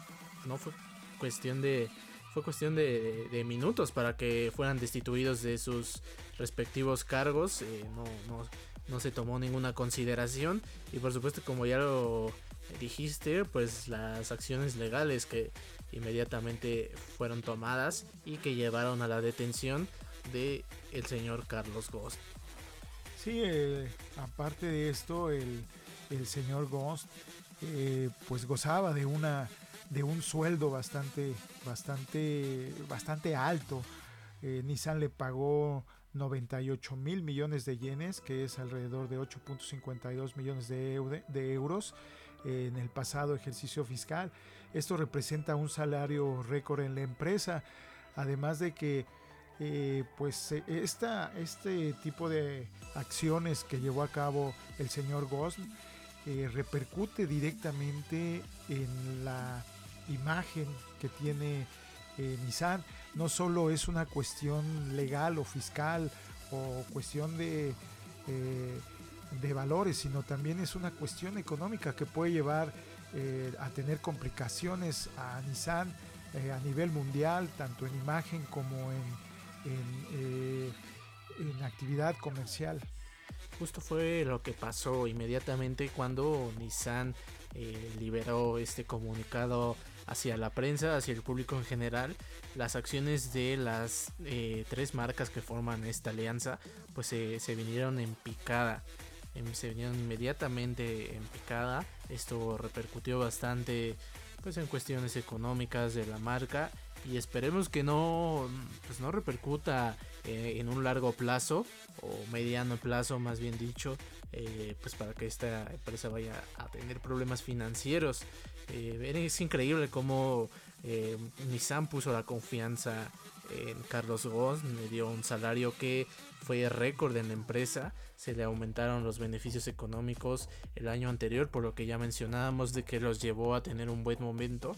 no fue cuestión de fue cuestión de, minutos para que fueran destituidos de sus respectivos cargos eh, no, no, no se tomó ninguna consideración. Y por supuesto como ya lo dijiste pues las acciones legales que inmediatamente fueron tomadas y que llevaron a la detención de el señor Carlos Ghost. Sí, eh, aparte de esto, el, señor Ghost eh, pues gozaba de una de un sueldo bastante bastante bastante alto. Eh, Nissan le pagó 98 mil millones de yenes, que es alrededor de 8.52 millones de, de euros en el pasado ejercicio fiscal. Esto representa un salario récord en la empresa, además de que eh, pues eh, esta, este tipo de acciones que llevó a cabo el señor Gosn eh, repercute directamente en la imagen que tiene Nissan. No solo es una cuestión legal o fiscal o cuestión de, de valores, sino también es una cuestión económica que puede llevar a tener complicaciones a Nissan a nivel mundial, tanto en imagen como en eh, en, actividad comercial. Justo fue lo que pasó inmediatamente cuando Nissan eh, liberó este comunicado hacia la prensa, hacia el público en general. Las acciones de las eh, tres marcas que forman esta alianza pues se vinieron en picada. Em, se vinieron inmediatamente en picada. Esto repercutió bastante pues en cuestiones económicas de la marca y esperemos que no, pues no repercuta eh, en un largo plazo o mediano plazo más bien dicho, eh, pues para que esta empresa vaya a tener problemas financieros. Eh, es increíble cómo Nissan puso la confianza en Carlos Goss, le dio un salario que fue récord en la empresa, se le aumentaron los beneficios económicos el año anterior, por lo que ya mencionábamos de que los llevó a tener un buen momento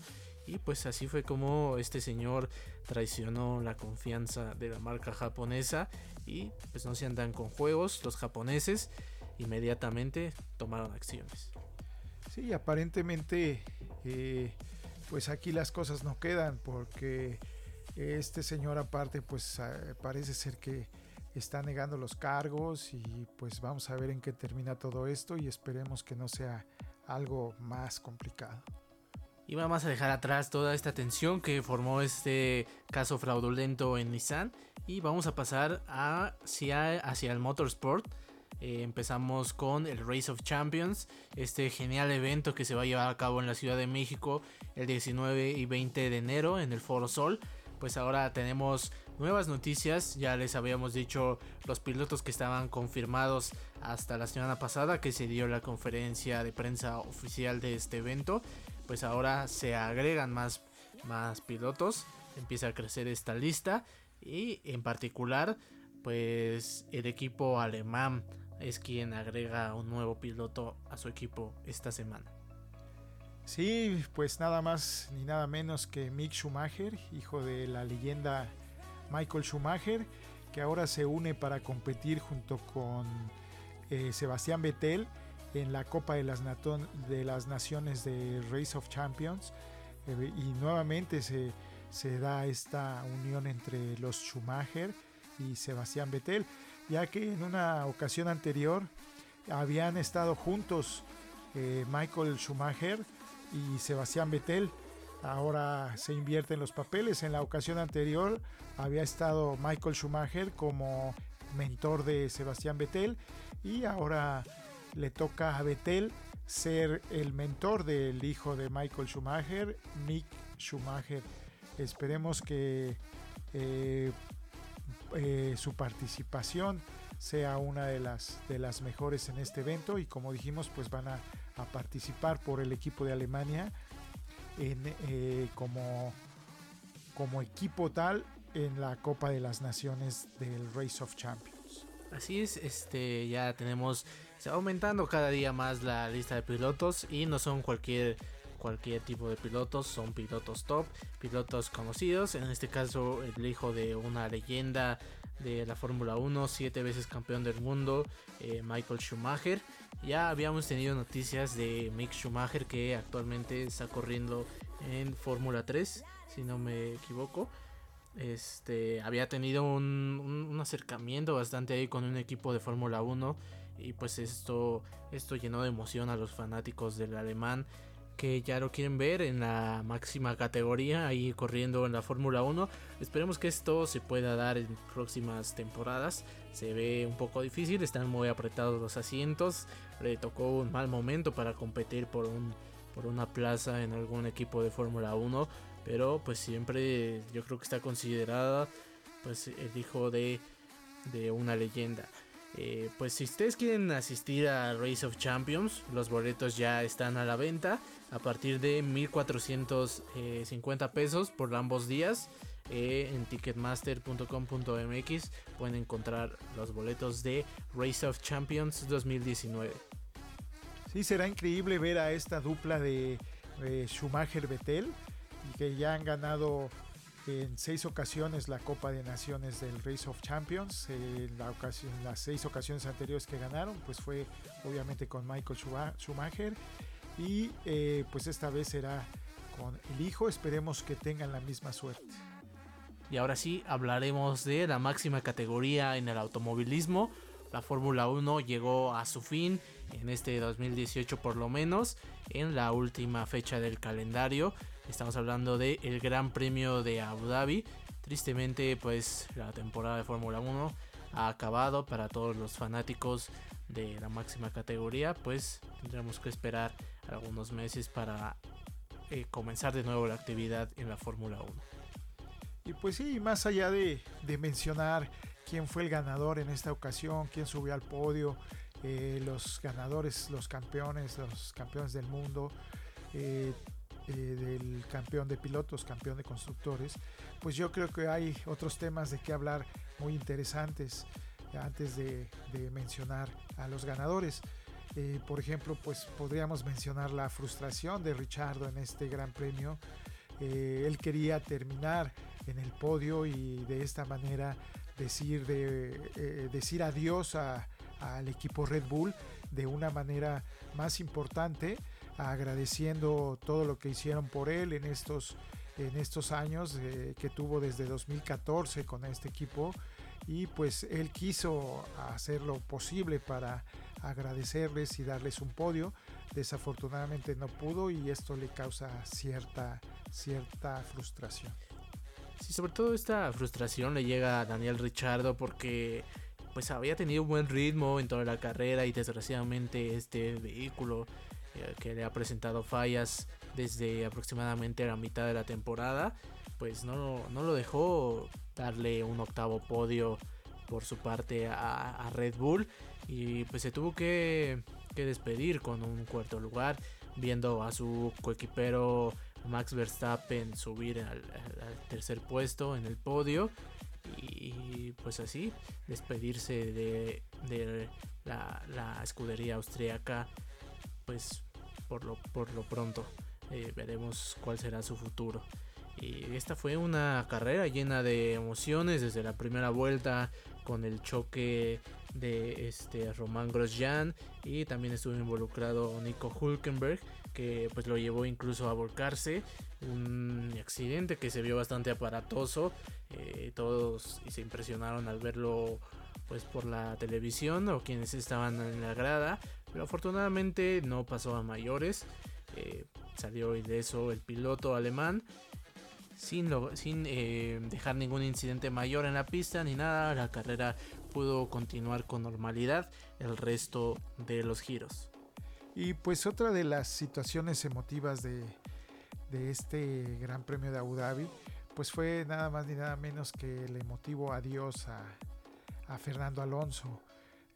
y pues así fue como este señor traicionó la confianza de la marca japonesa y pues no se andan con juegos los japoneses inmediatamente tomaron acciones. Sí, aparentemente eh, pues aquí las cosas no quedan porque este señor aparte pues parece ser que está negando los cargos y pues vamos a ver en qué termina todo esto y esperemos que no sea algo más complicado. Y vamos a dejar atrás toda esta tensión que formó este caso fraudulento en Nissan. Y vamos a pasar hacia, hacia el motorsport. Eh, empezamos con el Race of Champions, este genial evento que se va a llevar a cabo en la Ciudad de México el 19 y 20 de enero en el Foro Sol. pues ahora tenemos nuevas noticias. Ya les habíamos dicho los pilotos que estaban confirmados hasta la semana pasada que se dio la conferencia de prensa oficial de este evento. Pues ahora se agregan más, más pilotos. Empieza a crecer esta lista. Y en particular, pues el equipo alemán es quien agrega un nuevo piloto a su equipo esta semana. Sí, pues nada más ni nada menos que Mick Schumacher, hijo de la leyenda Michael Schumacher, que ahora se une para competir junto con eh, Sebastián Vettel en la Copa de las, de las Naciones de Race of Champions. Eh, y nuevamente se, se da esta unión entre los Schumacher y Sebastián Vettel, ya que en una ocasión anterior habían estado juntos eh, Michael Schumacher, y Sebastián Vettel. Ahora se invierten los papeles. En la ocasión anterior había estado Michael Schumacher como mentor de Sebastián Vettel y ahora le toca a Vettel ser el mentor del hijo de Michael Schumacher, Mick Schumacher. Esperemos que eh, eh, su participación sea una de las, de las mejores en este evento y como dijimos pues van a, participar por el equipo de Alemania en, eh, como, como equipo tal en la Copa de las Naciones del Race of Champions. Así es, este ya tenemos, se va aumentando cada día más la lista de pilotos y no son cualquier cualquier tipo de pilotos, son pilotos top, pilotos conocidos, en este caso el hijo de una leyenda de la Fórmula 1, siete veces campeón del mundo, eh, Michael Schumacher. Ya habíamos tenido noticias de Mick Schumacher que actualmente está corriendo en Fórmula 3, si no me equivoco. Este había tenido un, un acercamiento bastante ahí con un equipo de Fórmula 1 y pues esto esto llenó de emoción a los fanáticos del alemán que ya lo quieren ver en la máxima categoría, ahí corriendo en la Fórmula 1. Esperemos que esto se pueda dar en próximas temporadas. Se ve un poco difícil, están muy apretados los asientos. Le tocó un mal momento para competir por, un, por una plaza en algún equipo de Fórmula 1, pero pues siempre yo creo que está considerada pues el hijo de, de una leyenda. Eh, pues si ustedes quieren asistir a Race of Champions, los boletos ya están a la venta a partir de 1450 pesos por ambos días. Eh, en ticketmaster.com.mx pueden encontrar los boletos de Race of Champions 2019. Sí, será increíble ver a esta dupla de Schumacher-Vettel y que ya han ganado en seis ocasiones la Copa de Naciones del Race of Champions. En, la ocasión, las seis ocasiones anteriores que ganaron, pues fue obviamente con Michael Schumacher. Y eh, pues esta vez será con el hijo. Esperemos que tengan la misma suerte. Y ahora sí hablaremos de la máxima categoría en el automovilismo. La Fórmula 1 llegó a su fin en este 2018 por lo menos, en la última fecha del calendario. Estamos hablando del el Gran Premio de Abu Dhabi. Tristemente, pues la temporada de Fórmula 1 ha acabado para todos los fanáticos de la máxima categoría. Pues tendremos que esperar algunos meses para eh, comenzar de nuevo la actividad en la Fórmula 1. Y pues sí, más allá de, mencionar quién fue el ganador en esta ocasión, quién subió al podio, eh, los ganadores, los campeones, los campeones del mundo, eh, eh, del campeón de pilotos, campeón de constructores, pues yo creo que hay otros temas de qué hablar muy interesantes antes de, mencionar a los ganadores. Eh, por ejemplo, pues podríamos mencionar la frustración de Richardo en este gran premio. Eh, él quería terminar en el podio y de esta manera decir, de, decir adiós al equipo Red Bull de una manera más importante agradeciendo todo lo que hicieron por él en estos, en estos años eh, que tuvo desde 2014 con este equipo y pues él quiso hacer lo posible para agradecerles y darles un podio. Desafortunadamente no pudo y esto le causa cierta, cierta frustración. Sí, sobre todo esta frustración le llega a Daniel Richardo porque pues había tenido un buen ritmo en toda la carrera y desgraciadamente este vehículo eh, que le ha presentado fallas desde aproximadamente la mitad de la temporada. pues no, no lo dejó darle un octavo podio por su parte a, Red Bull y pues se tuvo que, despedir con un cuarto lugar viendo a su coequipero Max Verstappen subir al, tercer puesto en el podio y pues así despedirse de, la, escudería austriaca pues por lo, por lo pronto. Eh, veremos cuál será su futuro. Y esta fue una carrera llena de emociones desde la primera vuelta con el choque de este Román Grosjean y también estuvo involucrado Nico Hulkenberg que pues lo llevó incluso a volcarse. Un accidente que se vio bastante aparatoso eh, todos se impresionaron al verlo pues por la televisión o quienes estaban en la grada pero afortunadamente no pasó a mayores eh, salió ileso el piloto alemán sin, sin eh, dejar ningún incidente mayor en la pista ni nada, la carrera pudo continuar con normalidad el resto de los giros. Y pues otra de las situaciones emotivas de, este Gran Premio de Abu Dhabi, pues fue nada más ni nada menos que el emotivo adiós a, Fernando Alonso.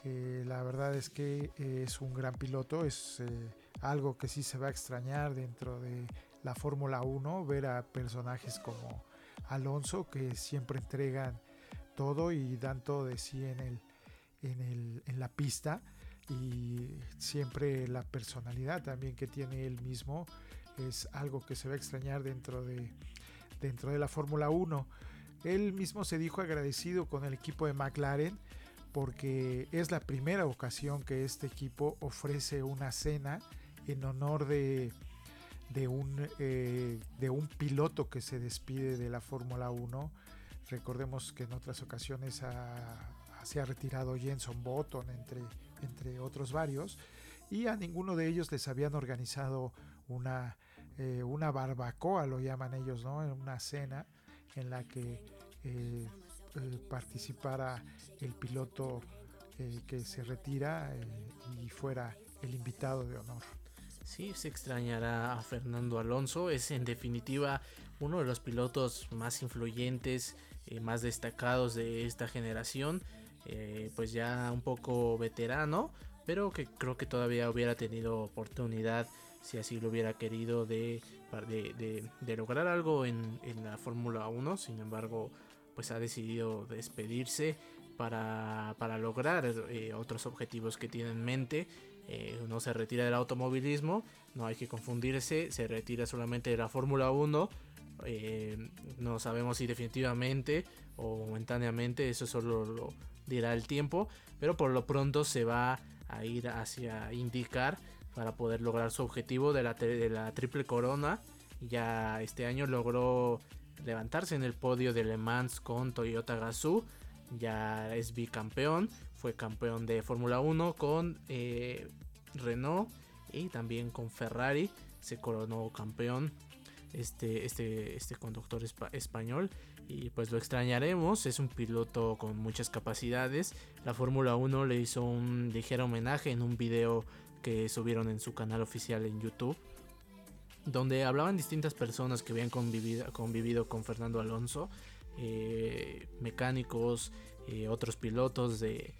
Eh, la verdad es que es un gran piloto, es eh, algo que sí se va a extrañar dentro de la Fórmula 1, ver a personajes como Alonso que siempre entregan todo y dan todo de sí en, el, en, el, en la pista y siempre la personalidad también que tiene él mismo es algo que se va a extrañar dentro de, dentro de la Fórmula 1. Él mismo se dijo agradecido con el equipo de McLaren porque es la primera ocasión que este equipo ofrece una cena en honor de, de un, eh, de un piloto que se despide de la Fórmula 1. Recordemos que en otras ocasiones se ha retirado Jenson Button, entre, entre otros varios, y a ninguno de ellos les habían organizado una, eh, una barbacoa, lo llaman ellos, ¿no? Una cena en la que eh, participara el piloto que se retira y fuera el invitado de honor. Sí, se extrañará a Fernando Alonso. Es en definitiva uno de los pilotos más influyentes, eh, más destacados de esta generación. Eh, pues ya un poco veterano, pero que creo que todavía hubiera tenido oportunidad, si así lo hubiera querido, de, de, lograr algo en, la Fórmula 1. Sin embargo, pues ha decidido despedirse para, lograr eh, otros objetivos que tiene en mente eh, no se retira del automovilismo, no hay que confundirse, se retira solamente de la Fórmula 1. Eh, no sabemos si definitivamente o momentáneamente, eso solo lo dirá el tiempo, pero por lo pronto se va a ir hacia indicar para poder lograr su objetivo de la, de la triple corona. Ya este año logró levantarse en el podio de Le Mans con Toyota Gazoo. Ya es bicampeón, fue campeón de Fórmula 1 con eh, Renault y también con Ferrari, se coronó campeón este, este, este conductor español. Y pues lo extrañaremos, es un piloto con muchas capacidades, la Fórmula 1 le hizo un ligero homenaje en un video que subieron en su canal oficial en YouTube donde hablaban distintas personas que habían convivido, convivido con Fernando Alonso eh, mecánicos, eh, otros pilotos de,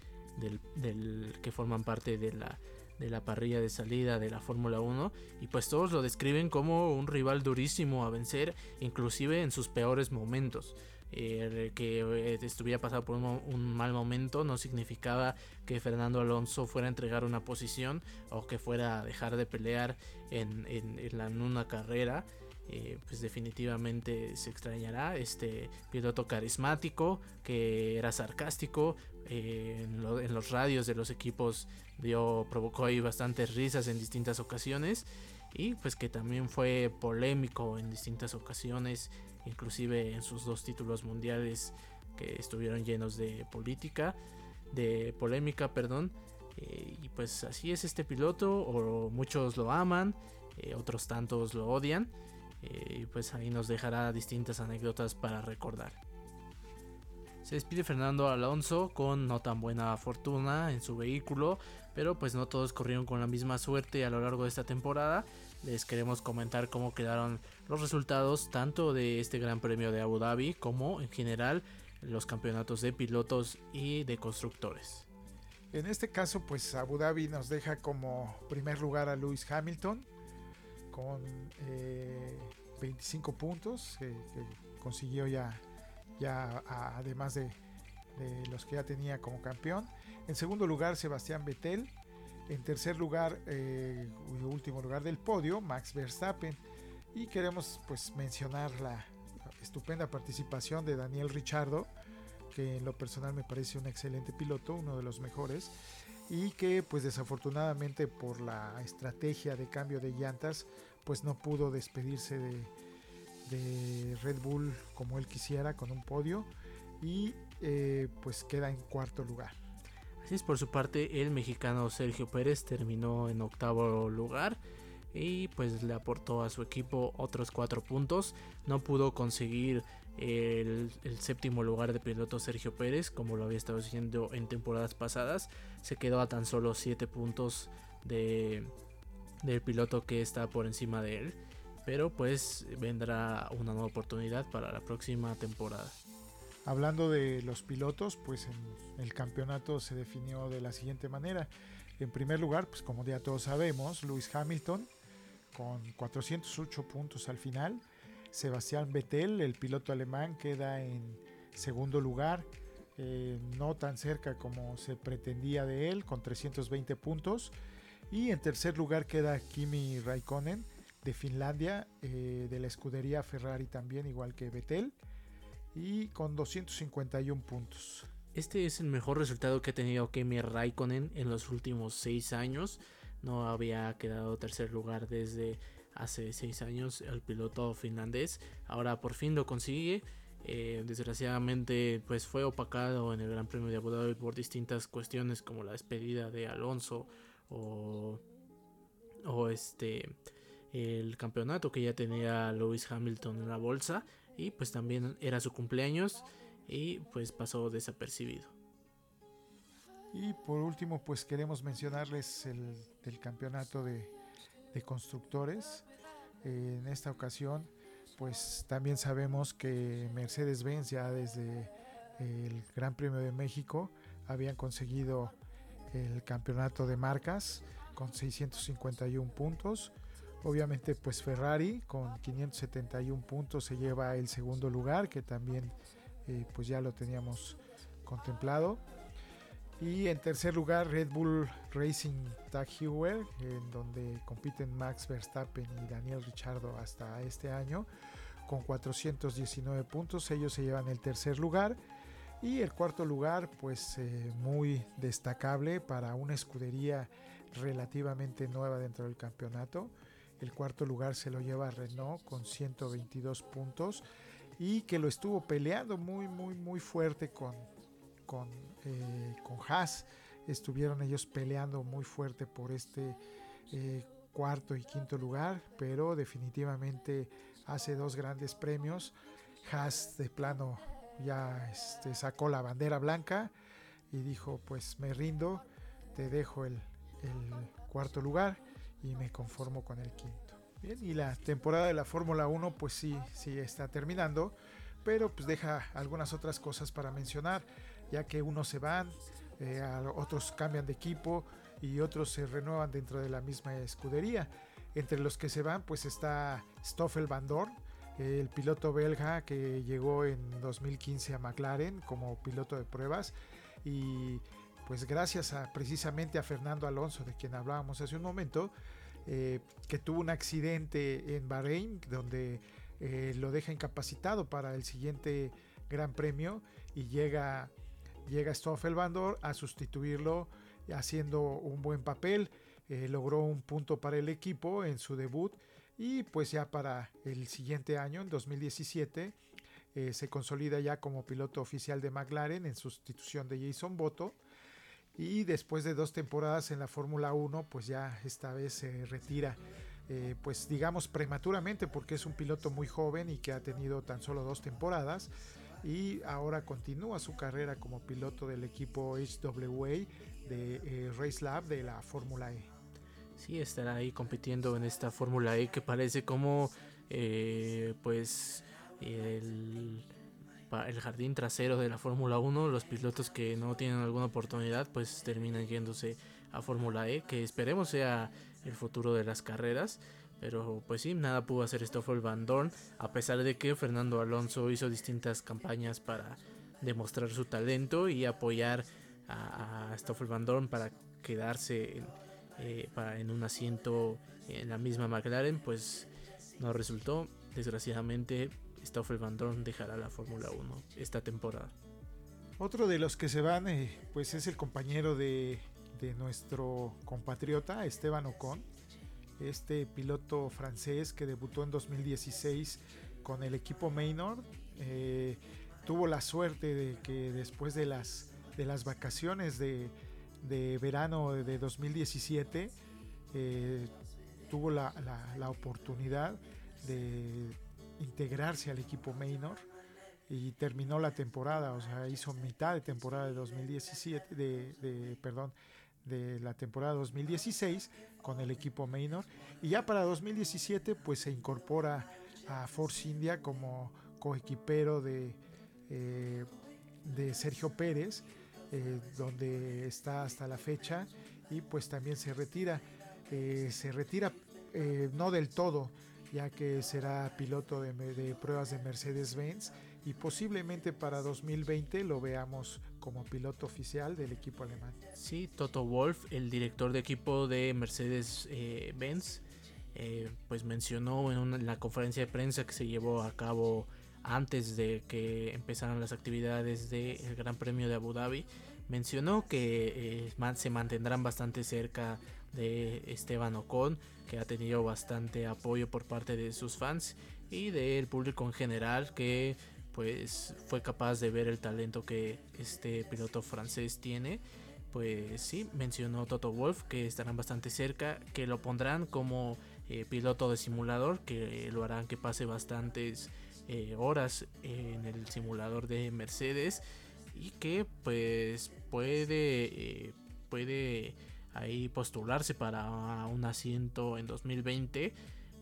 que forman parte de la, de la parrilla de salida de la Fórmula 1 y pues todos lo describen como un rival durísimo a vencer inclusive en sus peores momentos. Eh, que estuviera pasado por un, mal momento no significaba que Fernando Alonso fuera a entregar una posición o que fuera a dejar de pelear en, en, en una carrera. Eh, pues definitivamente se extrañará este piloto carismático que era sarcástico eh, en, los radios de los equipos dio provocó ahí bastantes risas en distintas ocasiones y pues que también fue polémico en distintas ocasiones inclusive en sus dos títulos mundiales que estuvieron llenos de política de polémica perdón eh, y pues así es este piloto o muchos lo aman otros tantos lo odian eh, y pues ahí nos dejará distintas anécdotas para recordar. Se despide Fernando Alonso con no tan buena fortuna en su vehículo, pero pues no todos corrieron con la misma suerte a lo largo de esta temporada. les queremos comentar cómo quedaron los resultados tanto de este Gran Premio de Abu Dhabi como en general los campeonatos de pilotos y de constructores. En este caso, pues Abu Dhabi nos deja como primer lugar a Lewis Hamilton con 25 eh, puntos que consiguió ya, ya además de, los que ya tenía como campeón. En segundo lugar, Sebastián Vettel. En tercer lugar, eh, último lugar del podio, Max Verstappen. Y queremos pues mencionar la estupenda participación de Daniel Richardo, que en lo personal me parece un excelente piloto, uno de los mejores, y que pues desafortunadamente por la estrategia de cambio de llantas, pues no pudo despedirse de, Red Bull como él quisiera con un podio y eh, pues queda en cuarto lugar. Así es, por su parte el mexicano Sergio Pérez terminó en octavo lugar y pues le aportó a su equipo otros cuatro puntos. No pudo conseguir el, séptimo lugar de piloto Sergio Pérez como lo había estado haciendo en temporadas pasadas. Se quedó a tan solo siete puntos de, del piloto que está por encima de él. Pero pues vendrá una nueva oportunidad para la próxima temporada. Hablando de los pilotos, pues en el campeonato se definió de la siguiente manera. En primer lugar, pues como ya todos sabemos, Lewis Hamilton con 408 puntos al final. Sebastián Vettel, el piloto alemán, queda en segundo lugar, eh, no tan cerca como se pretendía de él, con 320 puntos. Y en tercer lugar queda Kimi Raikkonen de Finlandia, eh, de la escudería Ferrari también, igual que Vettel, y con 251 puntos. Este es el mejor resultado que ha tenido Kimi Raikkonen en los últimos seis años. No había quedado tercer lugar desde hace seis años el piloto finlandés. Ahora por fin lo consigue. Eh, desgraciadamente pues fue opacado en el Gran Premio de Abu Dhabi por distintas cuestiones como la despedida de Alonso o, o este el campeonato que ya tenía Lewis Hamilton en la bolsa y pues también era su cumpleaños y pues pasó desapercibido. Y por último pues queremos mencionarles el, campeonato de, constructores. en esta ocasión pues también sabemos que Mercedes-Benz ya desde el Gran Premio de México habían conseguido el campeonato de marcas con 651 puntos Obviamente pues Ferrari con 571 puntos se lleva el segundo lugar que también eh, pues ya lo teníamos contemplado. Y en tercer lugar Red Bull Racing Tag Heuer en donde compiten Max Verstappen y Daniel Ricciardo hasta este año con 419 puntos. Ellos se llevan el tercer lugar. Y el cuarto lugar, pues eh, muy destacable para una escudería relativamente nueva dentro del campeonato. El cuarto lugar se lo lleva Renault con 122 puntos y que lo estuvo peleando muy, muy, muy fuerte con, con, eh, con Haas. Estuvieron ellos peleando muy fuerte por este eh, cuarto y quinto lugar, pero definitivamente hace dos grandes premios. Haas de plano ya este, sacó la bandera blanca y dijo pues me rindo, te dejo el, cuarto lugar y me conformo con el quinto. Bien, y la temporada de la Fórmula 1 pues sí, sí está terminando, pero pues deja algunas otras cosas para mencionar, ya que unos se van, eh, otros cambian de equipo y otros se renuevan dentro de la misma escudería. Entre los que se van pues está Stoffel Van Dorn, el piloto belga que llegó en 2015 a McLaren como piloto de pruebas y pues gracias a precisamente a Fernando Alonso, de quien hablábamos hace un momento, eh, que tuvo un accidente en Bahrein, donde eh, lo deja incapacitado para el siguiente Gran Premio y llega, llega Stoffel Bandor a sustituirlo haciendo un buen papel. Eh, logró un punto para el equipo en su debut y pues ya para el siguiente año, en 2017, se consolida ya como piloto oficial de McLaren en sustitución de Jason Boto y después de dos temporadas en la Fórmula 1, pues ya esta vez se retira, eh, pues digamos prematuramente, porque es un piloto muy joven y que ha tenido tan solo dos temporadas y ahora continúa su carrera como piloto del equipo HWA de eh, Race Lab de la Fórmula E. sí estará ahí compitiendo en esta Fórmula E que parece como eh, pues el, jardín trasero de la Fórmula 1, los pilotos que no tienen alguna oportunidad pues terminan yéndose a Fórmula E, que esperemos sea el futuro de las carreras. Pero pues sí, nada pudo hacer Stoffel Van Dorn, a pesar de que Fernando Alonso hizo distintas campañas para demostrar su talento y apoyar a, Stoffel Van Dorn para quedarse en, eh, para, en un asiento en la misma McLaren, pues no resultó. Desgraciadamente, Stoffel Van Dorn dejará la Fórmula 1 esta temporada. Otro de los que se van, eh, pues es el compañero de, de nuestro compatriota Esteban Ocon, este piloto francés que debutó en 2016 con el equipo Maynard. Eh, tuvo la suerte de que después de las, de las vacaciones de, de verano de 2017 eh, tuvo la, la, oportunidad de integrarse al equipo Maynard y terminó la temporada, o sea, hizo mitad de temporada de 2017, de, de, perdón, de la temporada 2016 con el equipo Maynard y ya para 2017 pues se incorpora a Force India como coequipero de, eh, de Sergio Pérez eh, donde está hasta la fecha y pues también se retira. Eh, se retira no del todo, ya que será piloto de, pruebas de Mercedes-Benz y posiblemente para 2020 lo veamos como piloto oficial del equipo alemán. Sí, Toto Wolf, el director de equipo de Mercedes-Benz, pues mencionó en, la conferencia de prensa que se llevó a cabo antes de que empezaran las actividades del Gran Premio de Abu Dhabi, mencionó que eh, se mantendrán bastante cerca de Esteban Ocon, que ha tenido bastante apoyo por parte de sus fans y del público en general, que pues fue capaz de ver el talento que este piloto francés tiene. Pues sí, mencionó Toto Wolf que estarán bastante cerca, que lo pondrán como eh, piloto de simulador, que lo harán que pase bastantes eh, horas en el simulador de Mercedes y que pues puede eh, puede ahí postularse para un asiento en 2020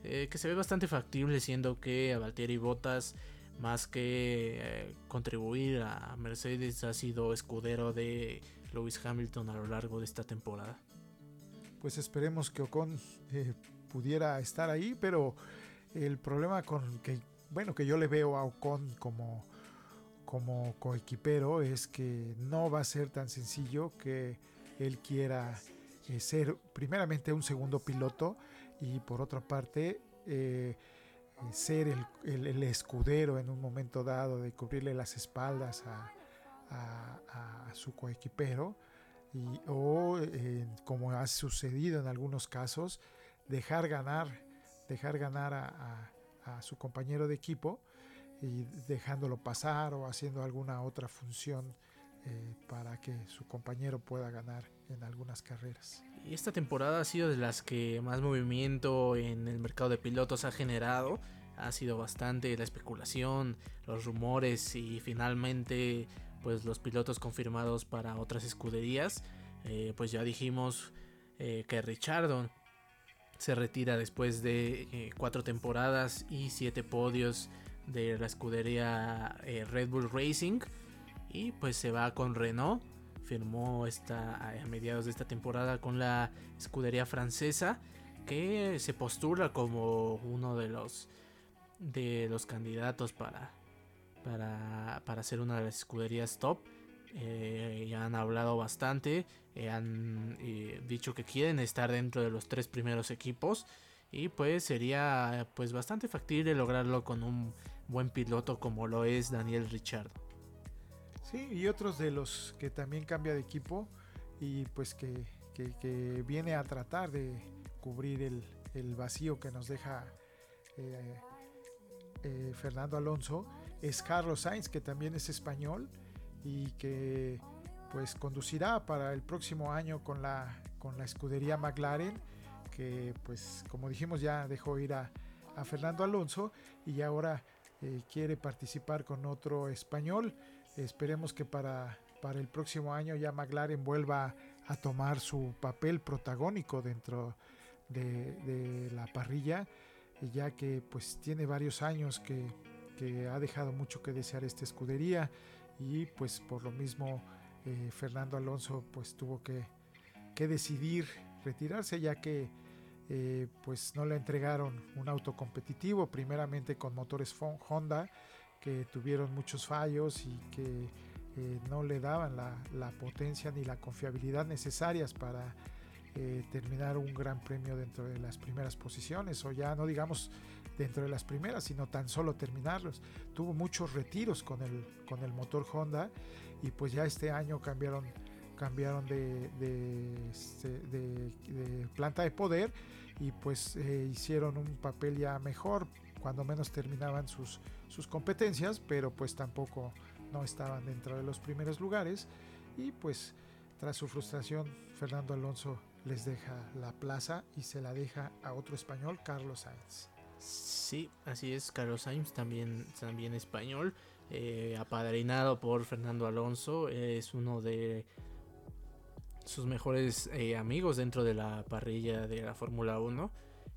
eh, que se ve bastante factible siendo que a Valtteri Bottas más que contribuir a Mercedes ha sido escudero de Lewis Hamilton a lo largo de esta temporada. Pues esperemos que Ocon pudiera estar ahí, pero el problema con que bueno, que yo le veo a Ocon como, como coequipero es que no va a ser tan sencillo que él quiera eh, ser primeramente un segundo piloto y por otra parte eh, ser el, escudero en un momento dado de cubrirle las espaldas a, su coequipero y, o eh, como ha sucedido en algunos casos dejar ganar dejar ganar a su compañero de equipo y dejándolo pasar o haciendo alguna otra función eh, para que su compañero pueda ganar en algunas carreras. Esta temporada ha sido de las que más movimiento en el mercado de pilotos ha generado. Ha sido bastante la especulación, los rumores y finalmente pues los pilotos confirmados para otras escuderías. Eh, pues ya dijimos eh, que Richardon se retira después de eh, cuatro temporadas y siete podios de la escudería eh, Red Bull Racing y pues se va con Renault firmó esta, a mediados de esta temporada con la escudería francesa que se postula como uno de los de los candidatos para para, para ser una de las escuderías top eh, ya han hablado bastante, eh, han eh, dicho que quieren estar dentro de los tres primeros equipos y pues sería pues bastante factible lograrlo con un buen piloto como lo es Daniel Richard. Sí, y otros de los que también cambia de equipo y pues que, que, viene a tratar de cubrir el, el vacío que nos deja Fernando Alonso es Carlos Sainz, que también es español y que pues conducirá para el próximo año con la, con la escudería McLaren, que pues como dijimos ya dejó ir a, Fernando Alonso y ahora eh, quiere participar con otro español. Esperemos que para, para el próximo año ya McLaren vuelva a tomar su papel protagónico dentro de, la parrilla, ya que pues tiene varios años que, que, ha dejado mucho que desear esta escudería y pues por lo mismo eh, Fernando Alonso pues tuvo que, que decidir retirarse ya que eh, pues no le entregaron un auto competitivo, primeramente con motores Honda que tuvieron muchos fallos y que eh, no le daban la, potencia ni la confiabilidad necesarias para eh, terminar un gran premio dentro de las primeras posiciones o ya no digamos dentro de las primeras sino tan solo terminarlos. Tuvo muchos retiros con el con el motor Honda y pues ya este año cambiaron cambiaron de, este, planta de poder y pues eh, hicieron un papel ya mejor cuando menos terminaban sus, sus competencias pero pues tampoco no estaban dentro de los primeros lugares y pues tras su frustración Fernando Alonso les deja la plaza y se la deja a otro español, Carlos Sainz. Sí, así es, Carlos Sainz también, también español, eh, apadrinado por Fernando Alonso, es uno de sus mejores eh, amigos dentro de la parrilla de la Fórmula 1.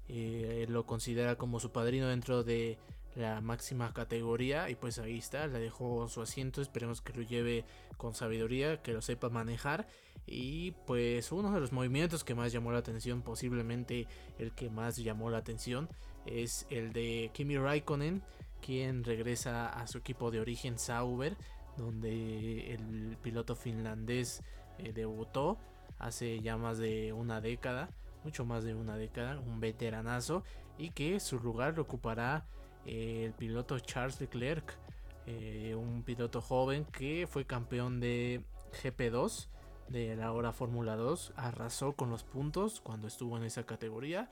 Eh, lo considera como su padrino dentro de la máxima categoría y pues ahí está, le dejó su asiento, esperemos que lo lleve con sabiduría, que lo sepa manejar. Y pues uno de los movimientos que más llamó la atención, posiblemente el que más llamó la atención, es el de Kimi Raikkonen, quien regresa a su equipo de origen Sauber, donde el piloto finlandés eh, debutó hace ya más de una década, mucho más de una década, un veteranazo y que su lugar lo ocupará el piloto Charles Leclerc, eh, un piloto joven que fue campeón de GP2 de la hora Fórmula 2, arrasó con los puntos cuando estuvo en esa categoría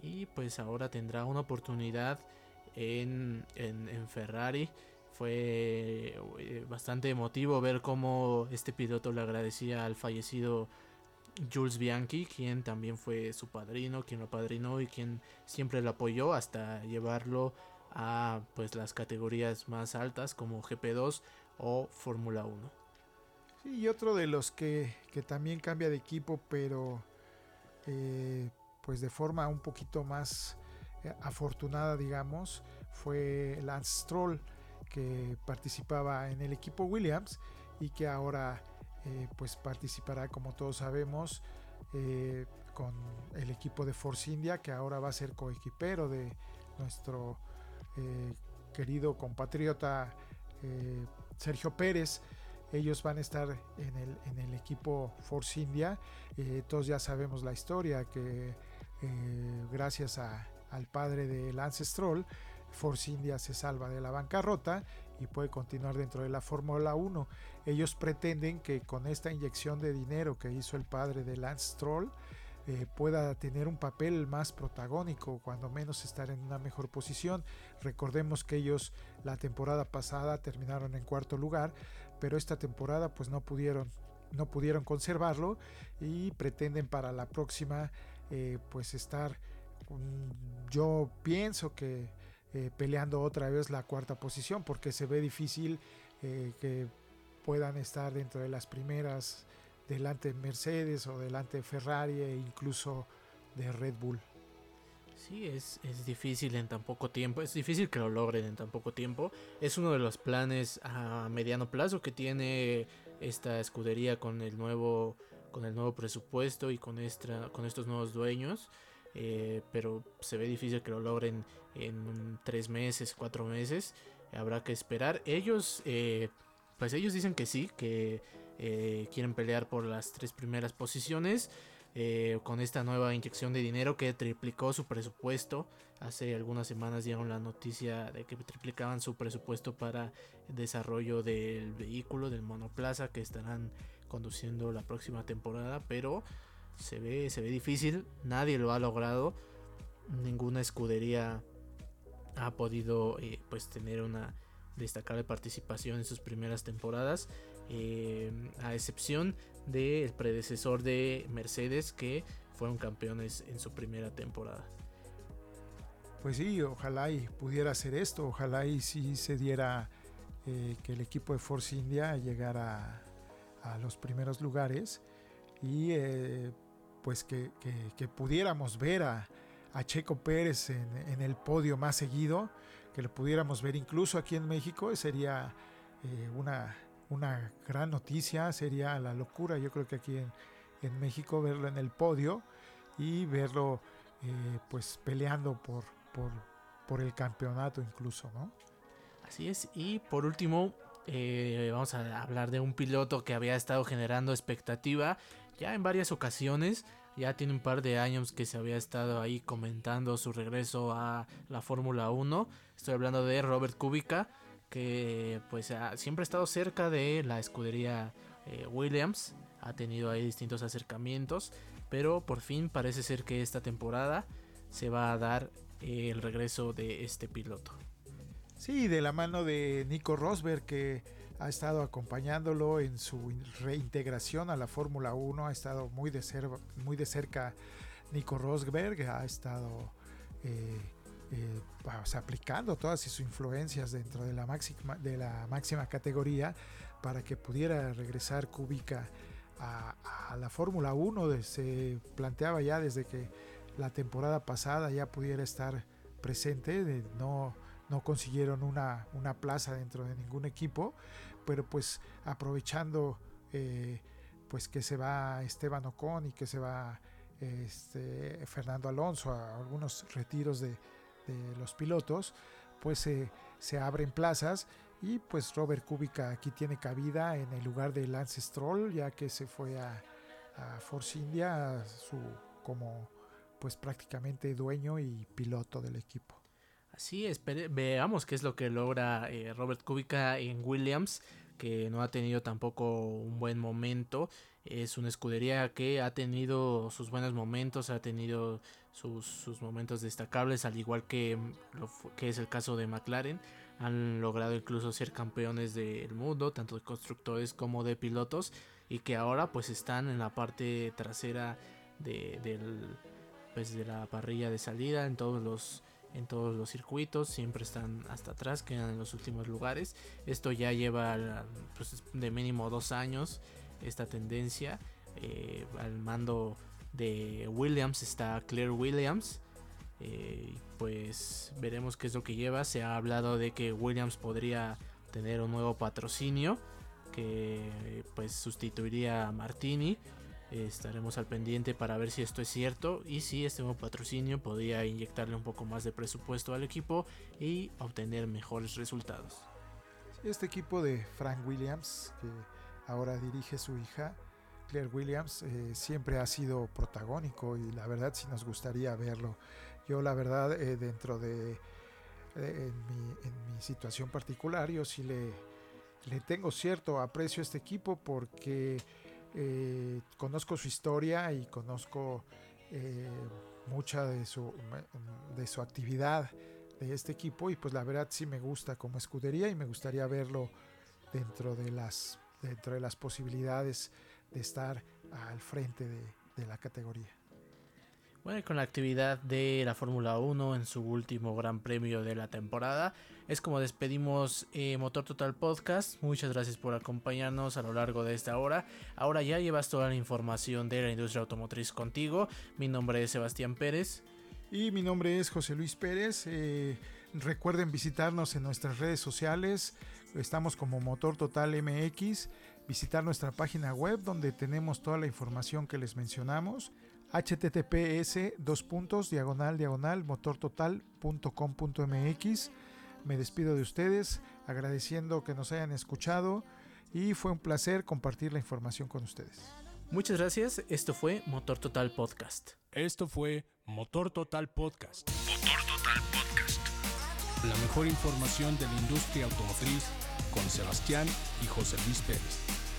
y pues ahora tendrá una oportunidad en, en, Ferrari. Fue eh, bastante emotivo ver cómo este piloto le agradecía al fallecido Jules Bianchi, quien también fue su padrino, quien lo padrinó y quien siempre lo apoyó hasta llevarlo a pues las categorías más altas como GP2 o Fórmula 1. Sí, y otro de los que, también cambia de equipo, pero eh, pues de forma un poquito más eh, afortunada, digamos, fue Lance Stroll, que participaba en el equipo Williams y que ahora eh, pues participará, como todos sabemos, con el equipo de Force India, que ahora va a ser coequipero de nuestro eh, querido compatriota eh, Sergio Pérez. Ellos van a estar en el, en el equipo Force India. Eh, todos ya sabemos la historia que gracias al padre de Lance Stroll, Force India se salva de la bancarrota y puede continuar dentro de la Fórmula 1. Ellos pretenden que con esta inyección de dinero que hizo el padre de Lance Stroll, eh, pueda tener un papel más protagónico, cuando menos estar en una mejor posición. Recordemos que ellos la temporada pasada terminaron en cuarto lugar, pero esta temporada pues no pudieron no pudieron conservarlo y pretenden para la próxima eh, pues estar yo pienso que eh, peleando otra vez la cuarta posición porque se ve difícil que puedan estar dentro de las primeras delante de Mercedes o delante de Ferrari e incluso de Red Bull. Sí, es, es, difícil en tan poco tiempo, es difícil que lo logren en tan poco tiempo. Es uno de los planes a mediano plazo que tiene esta escudería con el nuevo, con el nuevo presupuesto y con, con estos nuevos dueños. Eh, pero se ve difícil que lo logren en tres meses, cuatro meses. Habrá que esperar. Ellos, eh, pues ellos dicen que sí, que eh, quieren pelear por las tres primeras posiciones. Con esta nueva inyección de dinero que triplicó su presupuesto. Hace algunas semanas dieron la noticia de que triplicaban su presupuesto para el desarrollo del vehículo, del monoplaza que estarán conduciendo la próxima temporada. Pero se ve, se ve difícil, nadie lo ha logrado. Ninguna escudería ha podido eh, pues tener una destacable participación en sus primeras temporadas. Eh, a excepción del predecesor de Mercedes que fueron campeones en su primera temporada. Pues sí, ojalá y pudiera hacer esto, ojalá y si se diera eh, que el equipo de Force India llegara a los primeros lugares y eh, pues que, que, pudiéramos ver a, a Checo Pérez en, en, el podio más seguido, que lo pudiéramos ver incluso aquí en México, sería eh, una, una gran noticia, sería la locura, yo creo que aquí en, en México verlo en el podio y verlo eh, pues peleando por, por, por el campeonato incluso, ¿no? Así es, y por último, vamos a hablar de un piloto que había estado generando expectativa ya en varias ocasiones. Ya tiene un par de años que se había estado ahí comentando su regreso a la Fórmula 1. Estoy hablando de Robert Kubica, que pues siempre ha estado cerca de la escudería eh, Williams. Ha tenido ahí distintos acercamientos, pero por fin parece ser que esta temporada se va a dar el regreso de este piloto. Sí, de la mano de Nico Rosberg, que ha estado acompañándolo en su reintegración a la Fórmula 1, ha estado muy de, muy de cerca Nico Rosberg, ha estado eh, eh, aplicando todas sus influencias dentro de la, máxima, de la máxima categoría para que pudiera regresar Kubica a, la Fórmula 1. Se planteaba ya desde que la temporada pasada ya pudiera estar presente, no no consiguieron una, una, plaza dentro de ningún equipo, pero pues aprovechando eh, pues que se va Esteban Ocon y que se va este, Fernando Alonso a algunos retiros de, los pilotos, pues se abren plazas y pues Robert Kubica aquí tiene cabida en el lugar de Lance Stroll, ya que se fue a, a Force India su, como pues prácticamente dueño y piloto del equipo. Sí, veamos qué es lo que logra eh, Robert Kubica en Williams, que no ha tenido tampoco un buen momento. Es una escudería que ha tenido sus buenos momentos, ha tenido sus, momentos destacables, al igual que, lo, que es el caso de McLaren. Han logrado incluso ser campeones del mundo, tanto de constructores como de pilotos, y que ahora pues están en la parte trasera de, del, pues, de la parrilla de salida en todos los en todos los circuitos, siempre están hasta atrás, quedan en los últimos lugares. Esto ya lleva pues, de mínimo dos años esta tendencia. Eh, al mando de Williams está Claire Williams. Eh, pues veremos qué es lo que lleva. Se ha hablado de que Williams podría tener un nuevo patrocinio que pues sustituiría a Martini estaremos al pendiente para ver si esto es cierto y si este nuevo patrocinio podría inyectarle un poco más de presupuesto al equipo y obtener mejores resultados. Este equipo de Frank Williams, que ahora dirige su hija, Claire Williams, eh, siempre ha sido protagónico y la verdad sí nos gustaría verlo. Yo la verdad eh, dentro de en, mi, situación particular yo sí le, le tengo cierto aprecio a este equipo porque eh, conozco su historia y conozco eh, mucha de su, de su actividad de este equipo y pues la verdad sí me gusta como escudería y me gustaría verlo dentro de las, dentro de las posibilidades de estar al frente de la categoría. Bueno, con la actividad de la Fórmula 1 en su último gran premio de la temporada, es como despedimos eh, Motor Total Podcast. Muchas gracias por acompañarnos a lo largo de esta hora. Ahora ya llevas toda la información de la industria automotriz contigo. Mi nombre es Sebastián Pérez. Y mi nombre es José Luis Pérez. Eh, recuerden visitarnos en nuestras redes sociales. Estamos como Motor Total MX. Visitar nuestra página web donde tenemos toda la información que les mencionamos https dos puntos diagonal diagonal motortotal.com.mx. Me despido de ustedes agradeciendo que nos hayan escuchado y fue un placer compartir la información con ustedes. Muchas gracias, esto fue Motor Total Podcast. Esto fue Motor Total Podcast. Motor Total Podcast. La mejor información de la industria automotriz con Sebastián y José Luis Pérez.